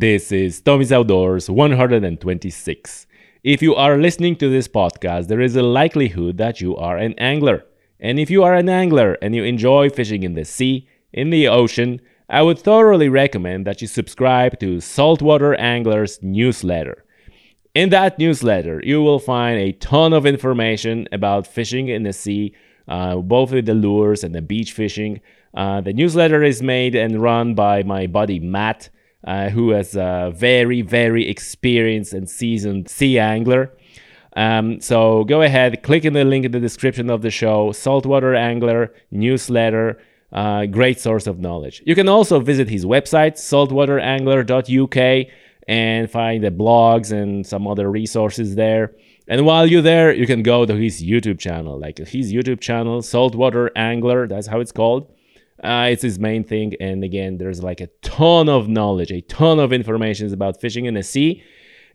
This is Tommy's Outdoors 126. If you are listening to this podcast, there is a likelihood that you are an angler. And if you are an angler and you enjoy fishing in the sea, in the ocean, I would thoroughly recommend that you subscribe to Saltwater Anglers newsletter. In that newsletter, you will find a ton of information about fishing in the sea, uh, both with the lures and the beach fishing. Uh, the newsletter is made and run by my buddy Matt, uh, who is a very, very experienced and seasoned sea angler. Um, so go ahead, click in the link in the description of the show, Saltwater Angler newsletter. Uh, great source of knowledge. You can also visit his website, saltwaterangler.uk, and find the blogs and some other resources there. And while you're there, you can go to his YouTube channel, like his YouTube channel, Saltwater Angler, that's how it's called. Uh, it's his main thing. And again, there's like a ton of knowledge, a ton of information about fishing in the sea.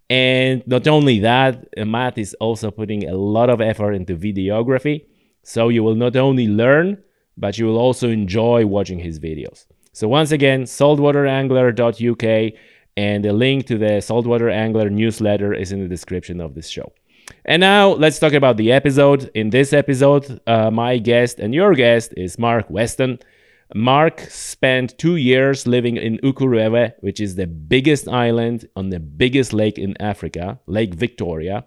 And not only that, uh, Matt is also putting a lot of effort into videography. So you will not only learn, but you will also enjoy watching his videos. So once again, saltwaterangler.uk and the link to the Saltwater Angler newsletter is in the description of this show. And now let's talk about the episode. In this episode, uh, my guest and your guest is Mark Weston. Mark spent two years living in Ukerewe, which is the biggest island on the biggest lake in Africa, Lake Victoria.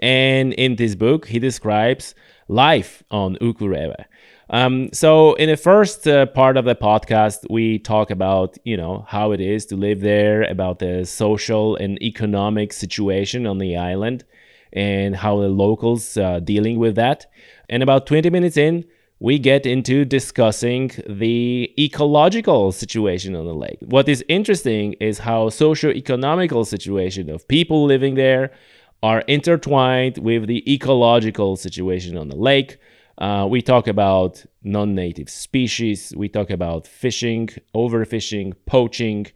And in this book, he describes life on Ukerewe. Um, so in the first uh, part of the podcast, we talk about you know how it is to live there, about the social and economic situation on the island, and how the locals uh, dealing with that. And about 20 minutes in, we get into discussing the ecological situation on the lake. What is interesting is how socio-economical situation of people living there are intertwined with the ecological situation on the lake uh, we talk about non native species, we talk about fishing, overfishing, poaching.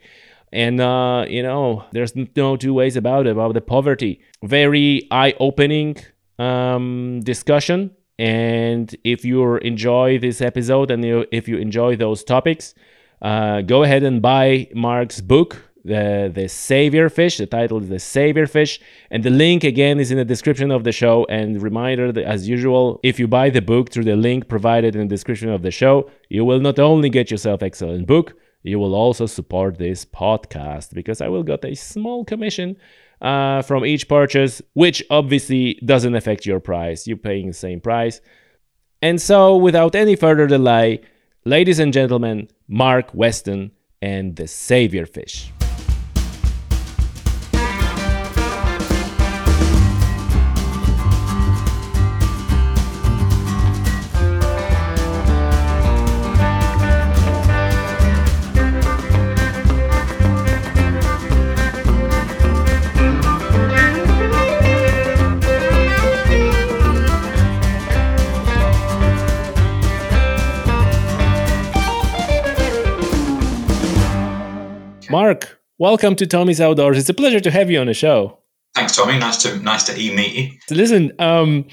And, uh, you know, there's no two ways about it, about the poverty. Very eye opening um, discussion. And if you enjoy this episode and you, if you enjoy those topics, uh, go ahead and buy Mark's book, the the savior fish. The title is the savior fish. And the link again is in the description of the show. And reminder that as usual if you buy the book through the link provided in the description of the show you will not only get yourself excellent book you will also support this podcast because i will get a small commission uh, from each purchase which obviously doesn't affect your price. You're paying the same price. And so without any further delay ladies and gentlemen mark weston and the savior fish Mark, welcome to Tommy's Outdoors. It's a pleasure to have you on the show. Thanks, Tommy. Nice to nice to e-meet you. So listen, um,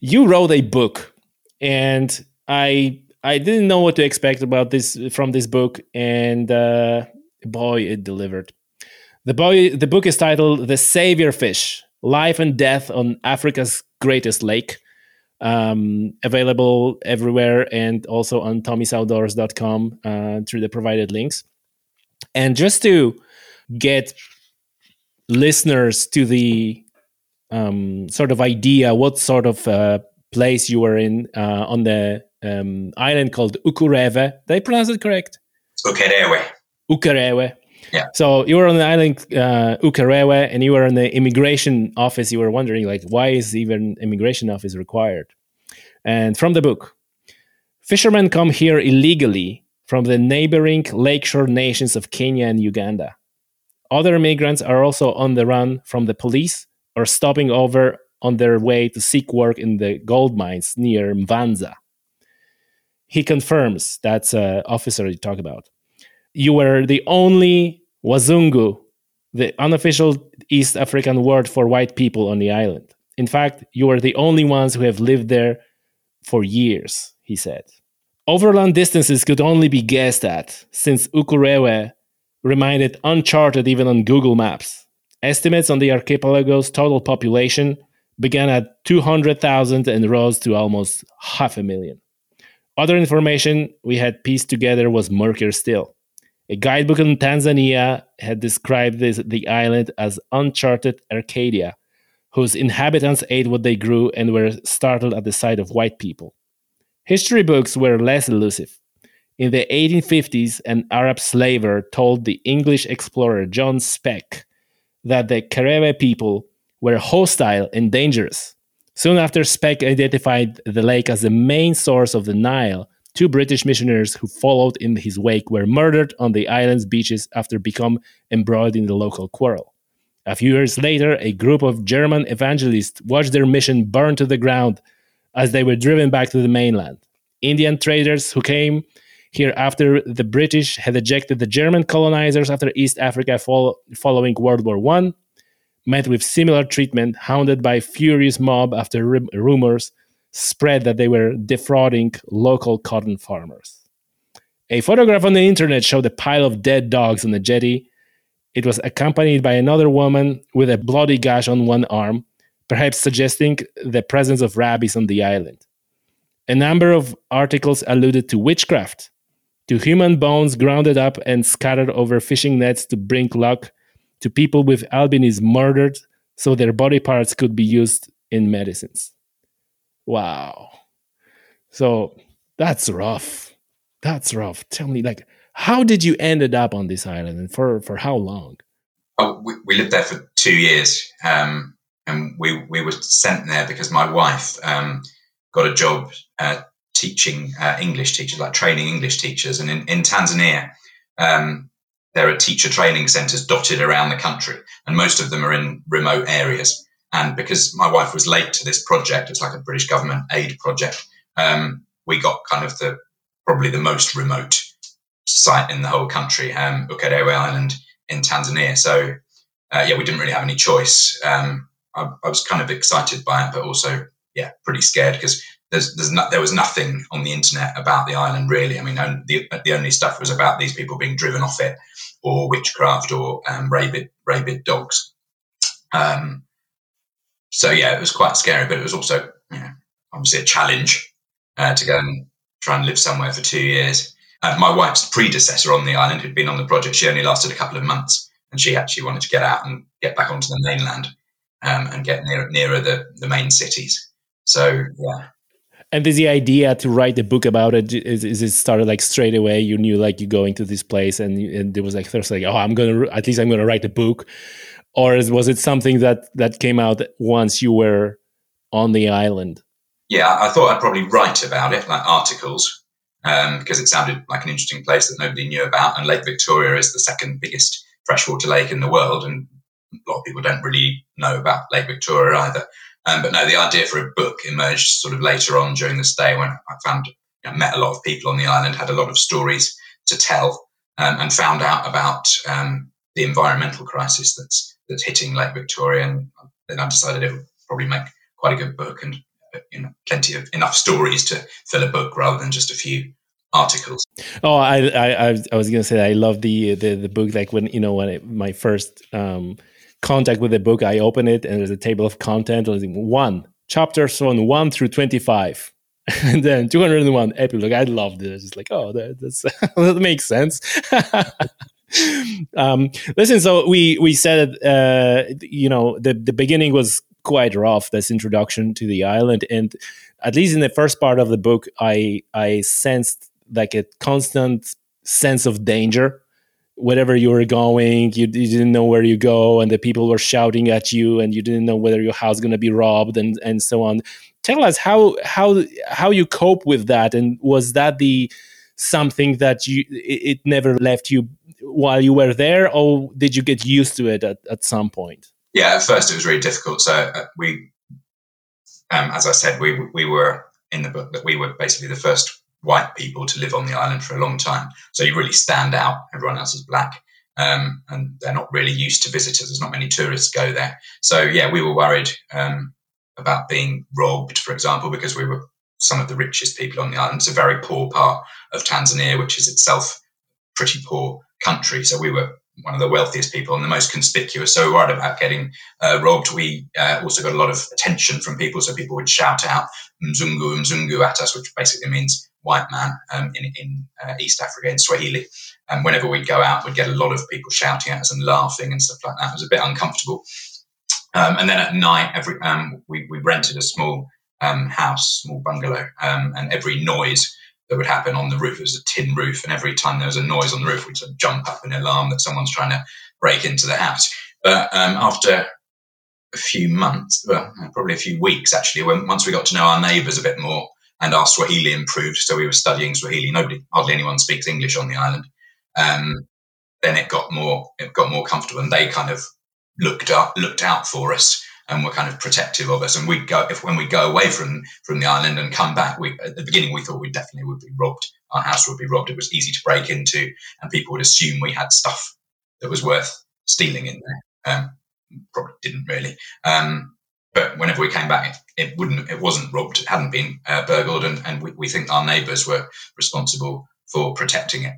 you wrote a book, and I I didn't know what to expect about this from this book, and uh, boy, it delivered. The boy, the book is titled "The Savior Fish: Life and Death on Africa's Greatest Lake." Um, available everywhere and also on tommysoutdoors.com uh, through the provided links. And just to get listeners to the um, sort of idea what sort of uh, place you were in uh, on the um, island called Ukerewe. Did I pronounce it correct? Ukerewe. Ukerewe. Yeah. So you were on the island uh, Ukerewe, and you were in the immigration office. You were wondering, like, why is even immigration office required? And from the book, fishermen come here illegally from the neighboring lakeshore nations of Kenya and Uganda. Other migrants are also on the run from the police or stopping over on their way to seek work in the gold mines near Mwanza. He confirms that's an uh, officer you talk about. You were the only Wazungu, the unofficial East African word for white people on the island. In fact, you were the only ones who have lived there for years, he said. Overland distances could only be guessed at, since Ukerewe reminded uncharted even on Google Maps. Estimates on the archipelago's total population began at 200,000 and rose to almost half a million. Other information we had pieced together was murkier still. A guidebook in Tanzania had described this, the island as uncharted Arcadia, whose inhabitants ate what they grew and were startled at the sight of white people. History books were less elusive. In the 1850s, an Arab slaver told the English explorer John Speke that the Kerewe people were hostile and dangerous. Soon after, Speke identified the lake as the main source of the Nile. Two British missionaries who followed in his wake were murdered on the island's beaches after becoming embroiled in the local quarrel. A few years later, a group of German evangelists watched their mission burn to the ground as they were driven back to the mainland. Indian traders who came here after the British had ejected the German colonizers after East Africa following World War I met with similar treatment, hounded by furious mob after rumors spread that they were defrauding local cotton farmers. A photograph on the internet showed a pile of dead dogs on the jetty. It was accompanied by another woman with a bloody gash on one arm, perhaps suggesting the presence of rabies on the island. A number of articles alluded to witchcraft, to human bones grounded up and scattered over fishing nets to bring luck to people with albinism murdered so their body parts could be used in medicines. Wow. So that's rough. That's rough. Tell me, like, how did you ended up on this island and for, for how long? Oh, we, we lived there for two years. Um, and we, we were sent there because my wife um, got a job uh, teaching uh, English teachers, like training English teachers. And in, in Tanzania, um, there are teacher training centres dotted around the country, and most of them are in remote areas. And because my wife was late to this project, it's like a British government aid project. Um, we got kind of the probably the most remote site in the whole country, um, Ukerewe Island in Tanzania. So uh, yeah, we didn't really have any choice. Um, I, I, was kind of excited by it, but also yeah, pretty scared because there's, there's no, there was nothing on the internet about the island really. I mean, the, the only stuff was about these people being driven off it, or witchcraft, or um, rabid rabid dogs. Um, so yeah, it was quite scary, but it was also you know, obviously a challenge uh, to go and try and live somewhere for two years. Uh, my wife's predecessor on the island had been on the project. She only lasted a couple of months, and she actually wanted to get out and get back onto the mainland um, and get near, nearer the, the main cities. So yeah, and is the idea to write a book about it is, is it started like straight away? You knew like you going to this place and, and there was like first like oh i'm gonna at least i'm gonna write a book. Or was it something that that came out once you were on the island? Yeah i thought i'd probably write about it like articles um, because it sounded like an interesting place that nobody knew about. And lake victoria is the second biggest freshwater lake in the world and a lot of people don't really know about lake victoria either um, but no, the idea for a book emerged sort of later on during the stay when I found, you know, met a lot of people on the island, had a lot of stories to tell, um, and found out about um, the environmental crisis that's that's hitting Lake Victoria. And then I decided it would probably make quite a good book and you know plenty of enough stories to fill a book rather than just a few articles. Oh, I I I was gonna say I love the the the book like when you know when it, my first um contact with the book, I open it and there's a table of content. One chapters from one through twenty-five, and then two hundred and one epilogue. I loved it. It's like, oh, that, that makes sense. um, listen, so we we said, uh, you know, the the beginning was quite rough. This introduction to the island, and at least in the first part of the book, I I sensed like a constant sense of danger wherever you were going you, you, didn't know where you go and the people were shouting at you and you didn't know whether your house going to be robbed and and so on. Tell us how how how you cope with that and was that the something that you it, it never left you while you were there or did you get used to it at, at some point? Yeah at first it was really difficult. So uh, we um, as i said we we were in the book that we were basically the first white people to live on the island for a long time. So you really stand out. Everyone else is black. Um, and they're not really used to visitors. There's not many tourists go there. So yeah, we were worried um, about being robbed, for example, because we were some of the richest people on the island. It's a very poor part of Tanzania, which is itself pretty poor. country. So we were one of the wealthiest people and the most conspicuous. So we worried about getting uh, robbed. We uh, also got a lot of attention from people. So people would shout out Mzungu, Mzungu at us, which basically means white man um, in, in uh, East Africa, in Swahili. And whenever we'd go out, we'd get a lot of people shouting at us and laughing and stuff like that. It was a bit uncomfortable. Um, and then at night, every um, we, we rented a small um, house, small bungalow, um, and every noise that would happen on the roof. It was a tin roof, and every time there was a noise on the roof, we'd sort of jump up and alarm that someone's trying to break into the house. But um, after a few months, well, probably a few weeks actually, when once we got to know our neighbours a bit more and our Swahili improved, so we were studying Swahili. Nobody, hardly anyone speaks English on the island. Um, then it got more, it got more comfortable, and they kind of looked up, looked out for us and were kind of protective of us. And we'd go if when we go away from from the island and come back, we at the beginning we thought we definitely would be robbed. Our house would be robbed. It was easy to break into, and people would assume we had stuff that was worth stealing in there. Um, probably didn't really. Um, but whenever we came back, it, it, wouldn't. It wasn't robbed. It hadn't been uh, burgled, and, and we, we think our neighbours were responsible for protecting it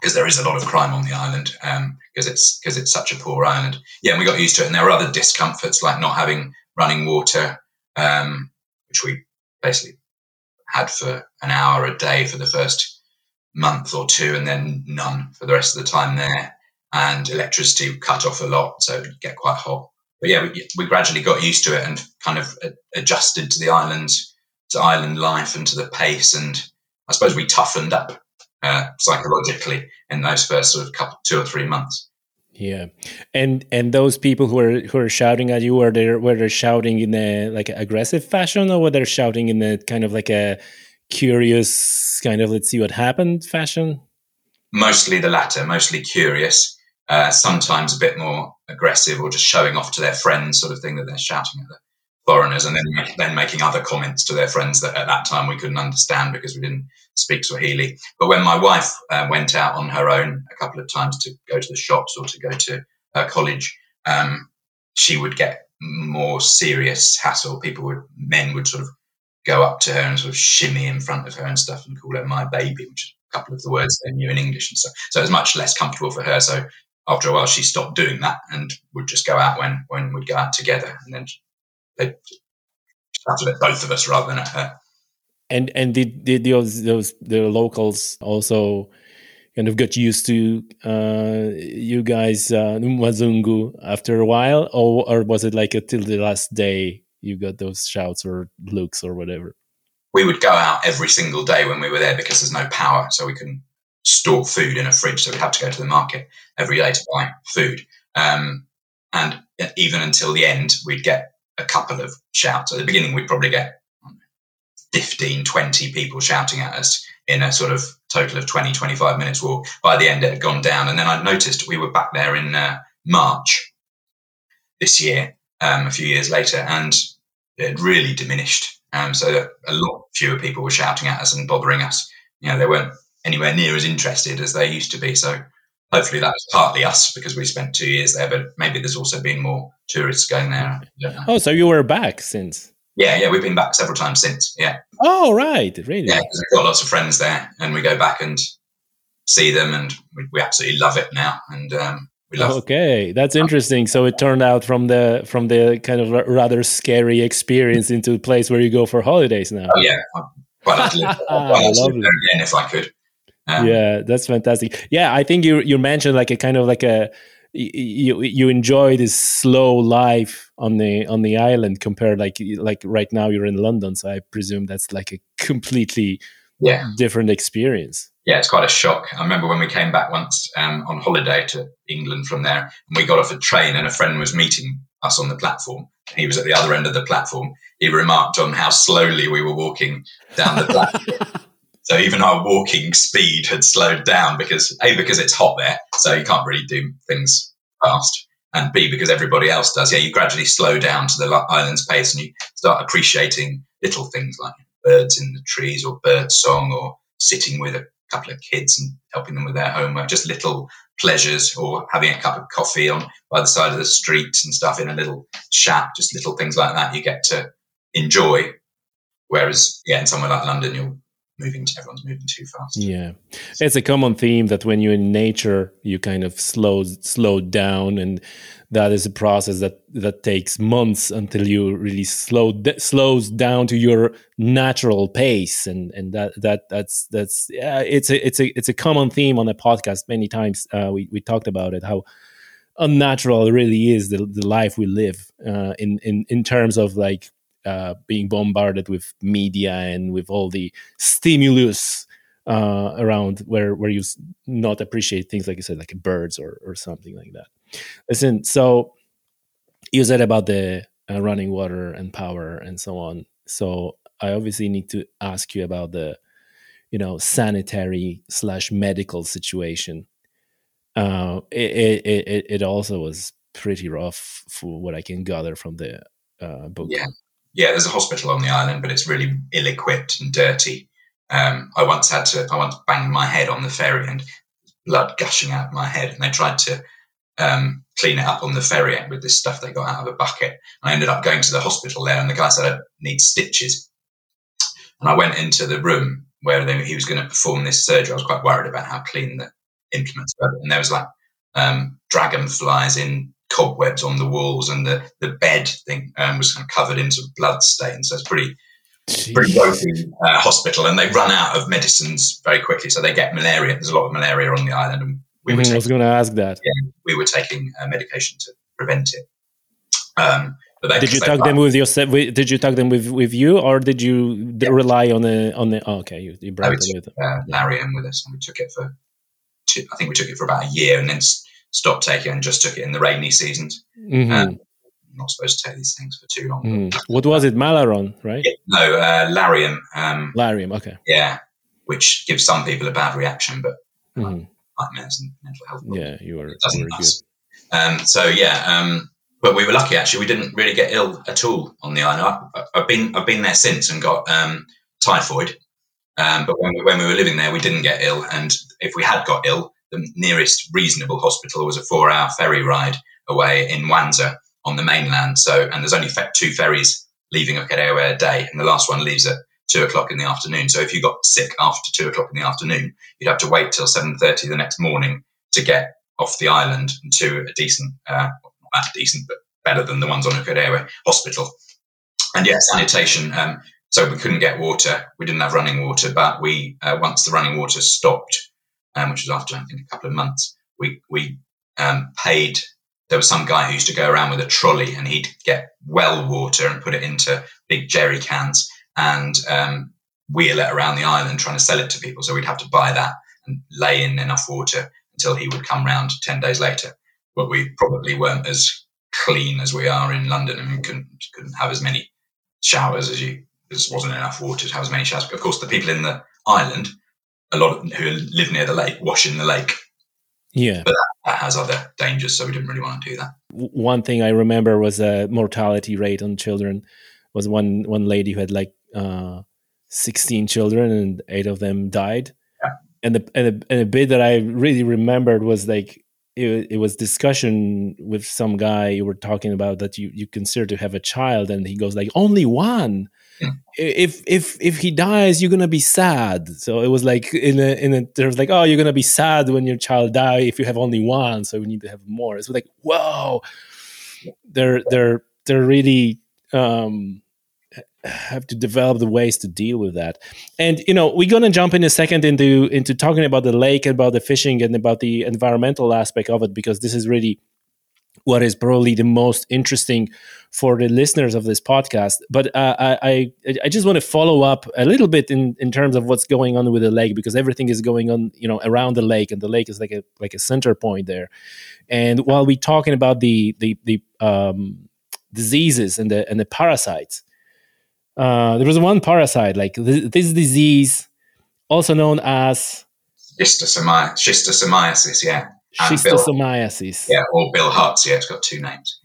because there is a lot of crime on the island because um, it's because it's such a poor island. Yeah, and we got used to it. And there were other discomforts like not having running water, um, which we basically had for an hour a day for the first month or two, and then none for the rest of the time there. And electricity cut off a lot, so it'd get quite hot. But yeah, we, we gradually got used to it and kind of adjusted to the island, to island life, and to the pace. And I suppose we toughened up uh, psychologically in those first sort of couple, two or three months. Yeah, and and those people who are who are shouting at you, were they were they shouting in a like aggressive fashion, or were they shouting in a kind of like a curious kind of let's see what happened fashion? Mostly the latter, mostly curious. Uh, sometimes a bit more aggressive, or just showing off to their friends, sort of thing that they're shouting at the foreigners, and then then making other comments to their friends that at that time we couldn't understand because we didn't speak Swahili. But when my wife uh, went out on her own a couple of times to go to the shops or to go to her college, um, she would get more serious hassle. People would, men would sort of go up to her and sort of shimmy in front of her and stuff and call her my baby, which is a couple of the words they knew in English and stuff. So it was much less comfortable for her. So after a while, she stopped doing that and would just go out when when we'd go out together, and then they shouted at both of us rather than at her. And and did did those those the locals also kind of got used to uh, you guys uh, Mwazungu after a while, or or was it like until the last day you got those shouts or looks or whatever? We would go out every single day when we were there because there's no power, so we couldn't store food in a fridge, so we'd have to go to the market every day to buy food. Um, and even until the end, we'd get a couple of shouts. At the beginning, we'd probably get 15, 20 people shouting at us in a sort of total of 20, 25 minutes walk. By the end, it had gone down. And then I noticed we were back there in uh, March this year, um, a few years later, and it had really diminished. Um, so a lot fewer people were shouting at us and bothering us. You know, they weren't anywhere near as interested as they used to be. So hopefully that was partly us because we spent two years there, but maybe there's also been more tourists going there. Oh, so you were back since? Yeah, yeah, we've been back several times since. Yeah. Oh, right, really? Yeah, because we've got lots of friends there, and we go back and see them, and we, we absolutely love it now. And um, we love. Okay, that's interesting. So it turned out from the from the kind of rather scary experience into a place where you go for holidays now. Oh yeah, quite like to live, quite like to live there again if I could. Um, yeah, that's fantastic. Yeah, I think you you mentioned like a kind of like a you you enjoy this slow life on the on the island compared like like right now you're in London so I presume that's like a completely yeah. different experience. Yeah it's quite a shock. I remember when we came back once um, on holiday to England from there and we got off a train and a friend was meeting us on the platform. He was at the other end of the platform. He remarked on how slowly we were walking down the platform So even our walking speed had slowed down because A, because it's hot there, so you can't really do things fast. And B, because everybody else does. Yeah, you gradually slow down to the island's pace and you start appreciating little things like birds in the trees or bird song or sitting with a couple of kids and helping them with their homework, just little pleasures or having a cup of coffee on by the side of the street and stuff in a little shack, just little things like that you get to enjoy. Whereas, yeah, in somewhere like London, you'll moving. To everyone's moving too fast. Yeah, it's a common theme that when you're in nature, you kind of slow slow down, and that is a process that that takes months until you really slow slows down to your natural pace, and and that that that's that's yeah, it's a it's a it's a common theme on the podcast. Many times uh, we we talked about it how unnatural really is the, the life we live uh, in in in terms of like uh, being bombarded with media and with all the stimulus uh, around where where you not appreciate things like you said like birds or or something like that. Listen so you said about the uh, running water and power and so on. So i obviously need to ask you about the you know sanitary slash medical situation. Uh it, it it also was pretty rough for what i can gather from the uh, book. Yeah yeah, there's a hospital on the island, but it's really ill-equipped and dirty. Um, I once had to, I once banged my head on the ferry and blood gushing out of my head, and they tried to um, clean it up on the ferry with this stuff they got out of a bucket. I ended up going to the hospital there, and the guy said I need stitches. And I went into the room where they, he was going to perform this surgery. I was quite worried about how clean the implements were, and there was like um, dragonflies in cobwebs on the walls, and the, the bed thing um, was kind of covered in sort of blood stains. So it's pretty Jeez. pretty ropey uh, hospital, and they run out of medicines very quickly. So they get malaria. There's a lot of malaria on the island, and we were. Mm, taking, I was going to ask that. Yeah, we were taking uh, medication to prevent it. Um, they, did you talk them with yourself? Did you talk them with, with you, or did you yeah. rely on the on the? Oh, okay, you, you brought no, them with uh, Lariam with us, and we took it for. Two, I think we took it for about a year, and then stopped taking and just took it in the rainy seasons. Mm-hmm. Um, not supposed to take these things for too long. Mm. What was it? Malarone, right? Yeah, no, uh, Lariam. Um, Lariam, okay. Yeah, which gives some people a bad reaction, but mm-hmm. nightmares and mental health. Yeah, you are. doesn't good. Um, so yeah, um, but we were lucky actually. We didn't really get ill at all on the island. I, have been I've been there since and got um, typhoid. Um, but when we, when we were living there, we didn't get ill. And if we had got ill, the nearest reasonable hospital was a four hour ferry ride away in Mwanza on the mainland. So, and there's only two ferries leaving Ukerewe a day, and the last one leaves at two o'clock in the afternoon. So, if you got sick after two o'clock in the afternoon, you'd have to wait till seven thirty the next morning to get off the island to a decent, uh, not that decent, but better than the ones on Ukerewe hospital. And yeah, sanitation. Um, so we couldn't get water. We didn't have running water, but we uh, once the running water stopped, um, which was after I think a couple of months. We we um, paid. There was some guy who used to go around with a trolley, and he'd get well water and put it into big jerry cans and um, wheel it around the island, trying to sell it to people. So we'd have to buy that and lay in enough water until he would come round ten days later. But we probably weren't as clean as we are in London, and we couldn't couldn't have as many showers as you. There wasn't enough water to have as many showers. But Of course, the people in the island a lot of who live near the lake wash in the lake. Yeah, but that, that, has other dangers, so we didn't really want to do that. One thing I remember was a mortality rate on children. Was one one lady who had like uh, sixteen children and eight of them died. Yeah. And the and the, and the bit that I really remembered was like it, it, was discussion with some guy you were talking about that you, you consider to have a child and he goes like only one if if if he dies you're gonna be sad. So it was like in a in a there's like oh you're gonna be sad when your child die if you have only one so we need to have more. It's like whoa. They're they're they're really um have to develop the ways to deal with that. And you know we're to jump in a second into into talking about the lake about the fishing and about the environmental aspect of it because this is really what is probably the most interesting for the listeners of this podcast. But uh, I, I just want to follow up a little bit in, in terms of what's going on with the lake because everything is going on, you know, around the lake, and the lake is like a like a center point there. And while we're talking about the the the um, diseases and the and the parasites, uh, there was one parasite like this, this disease, also known as schistosomiasis. Yeah Schistosomiasis. yeah, or bilharzia. Yeah, it's got two names.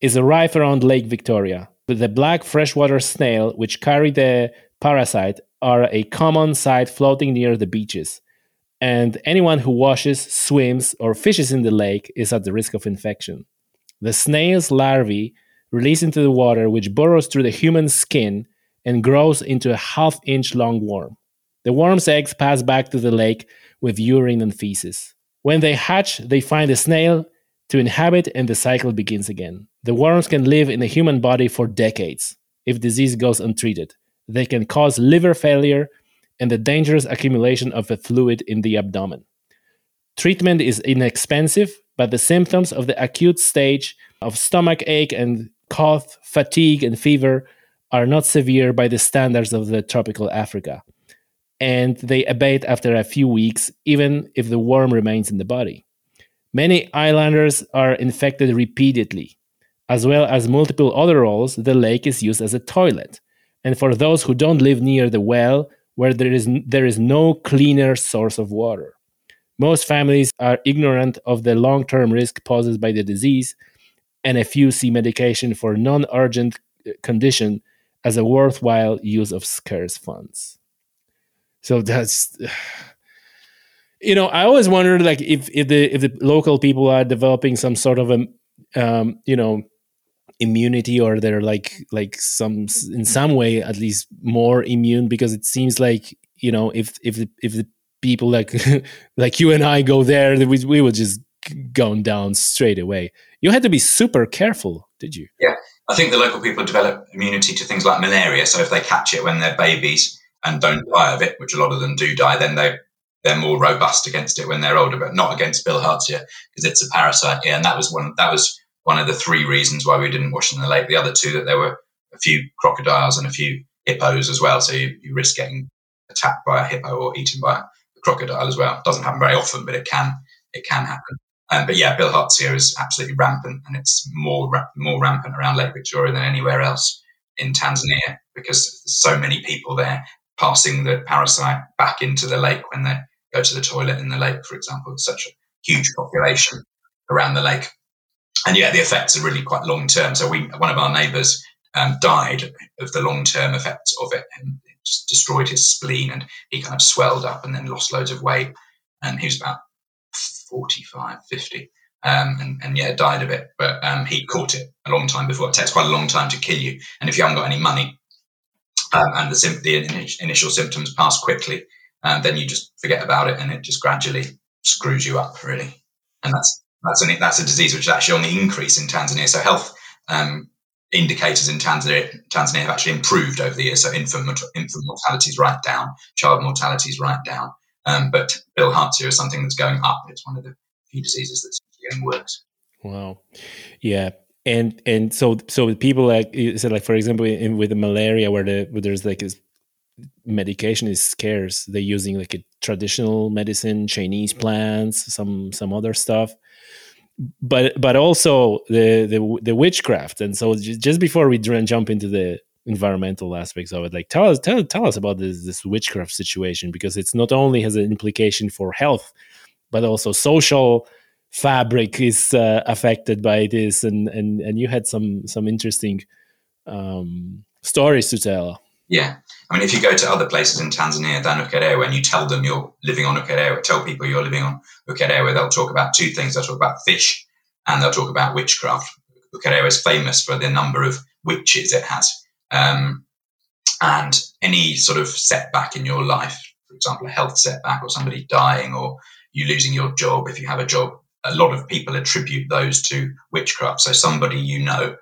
Is a rife around Lake Victoria. The black freshwater snail, which carry the parasite, are a common sight floating near the beaches. And anyone who washes, swims, or fishes in the lake is at the risk of infection. The snail's larvae release into the water, which burrows through the human skin and grows into a half inch long worm. The worm's eggs pass back to the lake with urine and feces. When they hatch, they find a snail to inhabit and the cycle begins again. The worms can live in a human body for decades if disease goes untreated. They can cause liver failure and the dangerous accumulation of a fluid in the abdomen. Treatment is inexpensive, but the symptoms of the acute stage of stomach ache and cough, fatigue, and fever are not severe by the standards of the tropical Africa. And they abate after a few weeks, even if the worm remains in the body. Many islanders are infected repeatedly. As well as multiple other roles, the lake is used as a toilet. And for those who don't live near the well, where there is, there is no cleaner source of water. Most families are ignorant of the long term risk posed by the disease, and a few see medication for non urgent uh, condition as a worthwhile use of scarce funds. So that's you know, I always wondered like if if the if the local people are developing some sort of a um, you know immunity or they're like like some in some way at least more immune because it seems like you know if if the, if the people like like you and I go there we we would just gone down straight away. You had to be super careful, did you? Yeah, I think the local people develop immunity to things like malaria. So if they catch it when they're babies and don't die of it, which a lot of them do die, then they they're more robust against it when they're older, but not against bilharzia because it's a parasite. And that was one that was one of the three reasons why we didn't wash in the lake. The other two that there were a few crocodiles and a few hippos as well, so you, you risk getting attacked by a hippo or eaten by a crocodile as well. It doesn't happen very often, but it can it can happen. Um, but yeah, bilharzia is absolutely rampant, and it's more more rampant around Lake Victoria than anywhere else in Tanzania because so many people there passing the parasite back into the lake when they go to the toilet in the lake, for example. It's such a huge population around the lake. And yeah, the effects are really quite long term. So we, one of our neighbours um, died of the long term effects of it and it just destroyed his spleen and he kind of swelled up and then lost loads of weight. And he was about 45, 50. Um, and, and, yeah, died of it. But um, he caught it a long time before. It takes quite a long time to kill you. And if you haven't got any money um, and the, the, initial symptoms pass quickly, and then you just forget about it and it just gradually screws you up really. And that's that's an, that's a disease which is actually on the increase in Tanzania. So health um, indicators in Tanzania Tanzania have actually improved over the years. So infant infant mortality is right down child mortality is right down. Um, but bilharzia is something that's going up. It's one of the few diseases that's getting worse. Wow. Yeah and and so so people like you said like for example in, with the malaria where the where there's like this medication is scarce they're using like a traditional medicine chinese mm. plants some some other stuff. But but also the the, the witchcraft. And so just before we jump into the environmental aspects of it like tell us tell, tell us about this this witchcraft situation because it's not only has an implication for health but also social fabric is uh, affected by this and and and you had some some interesting um, stories to tell yeah. I mean, if you go to other places in Tanzania than Ukerewe and you tell them you're living on Ukerewe, tell people you're living on Ukerewe, they'll talk about two things. They'll talk about fish and they'll talk about witchcraft. Ukerewe is famous for the number of witches it has. Um, and any sort of setback in your life, for example, a health setback or somebody dying or you losing your job, if you have a job, a lot of people attribute those to witchcraft. So somebody you know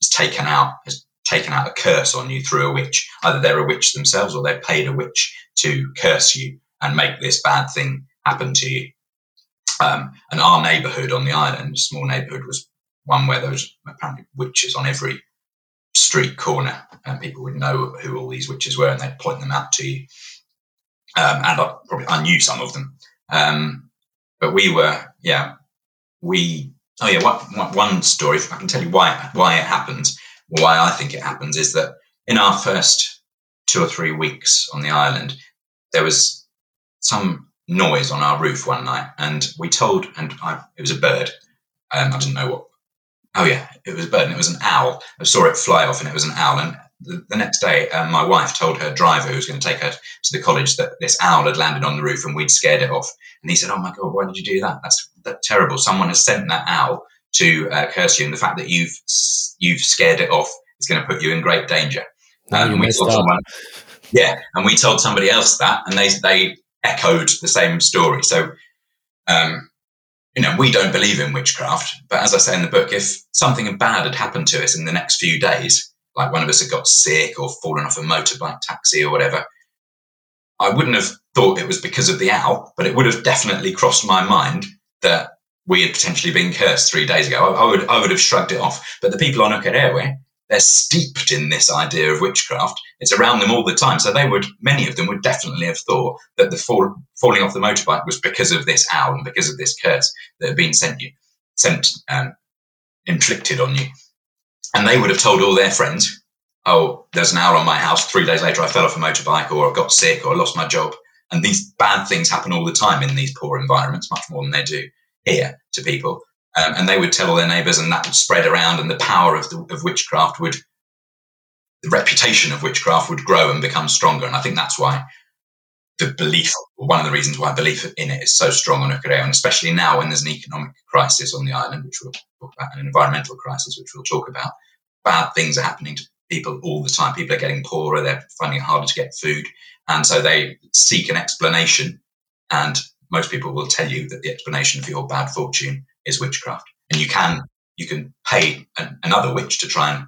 has taken out, has taken out a curse on you through a witch. Either they're a witch themselves or they've paid a witch to curse you and make this bad thing happen to you. Um, and our neighborhood on the island, a small neighborhood, was one where there was apparently witches on every street corner, and people would know who all these witches were, and they'd point them out to you. Um, and I probably I knew some of them, um, but we were, yeah, we. Oh yeah, one, one story. I can tell you why why it happens why I think it happens is that in our first two or three weeks on the island, there was some noise on our roof one night, and we told, and I, it was a bird. Um, I didn't know what. Oh yeah, it was a bird, and it was an owl. I saw it fly off, and it was an owl. And the, the next day, um, my wife told her driver, who was going to take her to the college, that this owl had landed on the roof, and we'd scared it off. And he said, "Oh my god, why did you do that? That's that's terrible. Someone has sent that owl to uh, curse you, and the fact that you've you've scared it off is going to put you in great danger. Um, we saw someone, Yeah, and we told somebody else that, and they they echoed the same story. So, um, you know, we don't believe in witchcraft, but as I say in the book, if something bad had happened to us in the next few days, like one of us had got sick or fallen off a motorbike taxi or whatever, I wouldn't have thought it was because of the owl, but it would have definitely crossed my mind that we had potentially been cursed three days ago. I, I would I would have shrugged it off. But the people on Ukerewe, they're steeped in this idea of witchcraft. It's around them all the time. So they would, many of them would definitely have thought that the fall, falling off the motorbike was because of this owl and because of this curse that had been sent you, sent, um, inflicted on you. And they would have told all their friends, oh, there's an owl on my house. Three days later, I fell off a motorbike or I got sick or I lost my job. And these bad things happen all the time in these poor environments, much more than they do here to people. Um, and they would tell all their neighbors, and that would spread around, and the power of, the, of witchcraft would, the reputation of witchcraft would grow and become stronger. And I think that's why the belief, one of the reasons why belief in it is so strong on Ukerewe, and especially now when there's an economic crisis on the island, which we'll talk about, an environmental crisis, which we'll talk about. Bad things are happening to people all the time. People are getting poorer, they're finding it harder to get food. And so they seek an explanation. And most people will tell you that the explanation for your bad fortune is witchcraft. And you can you can pay an, another witch to try and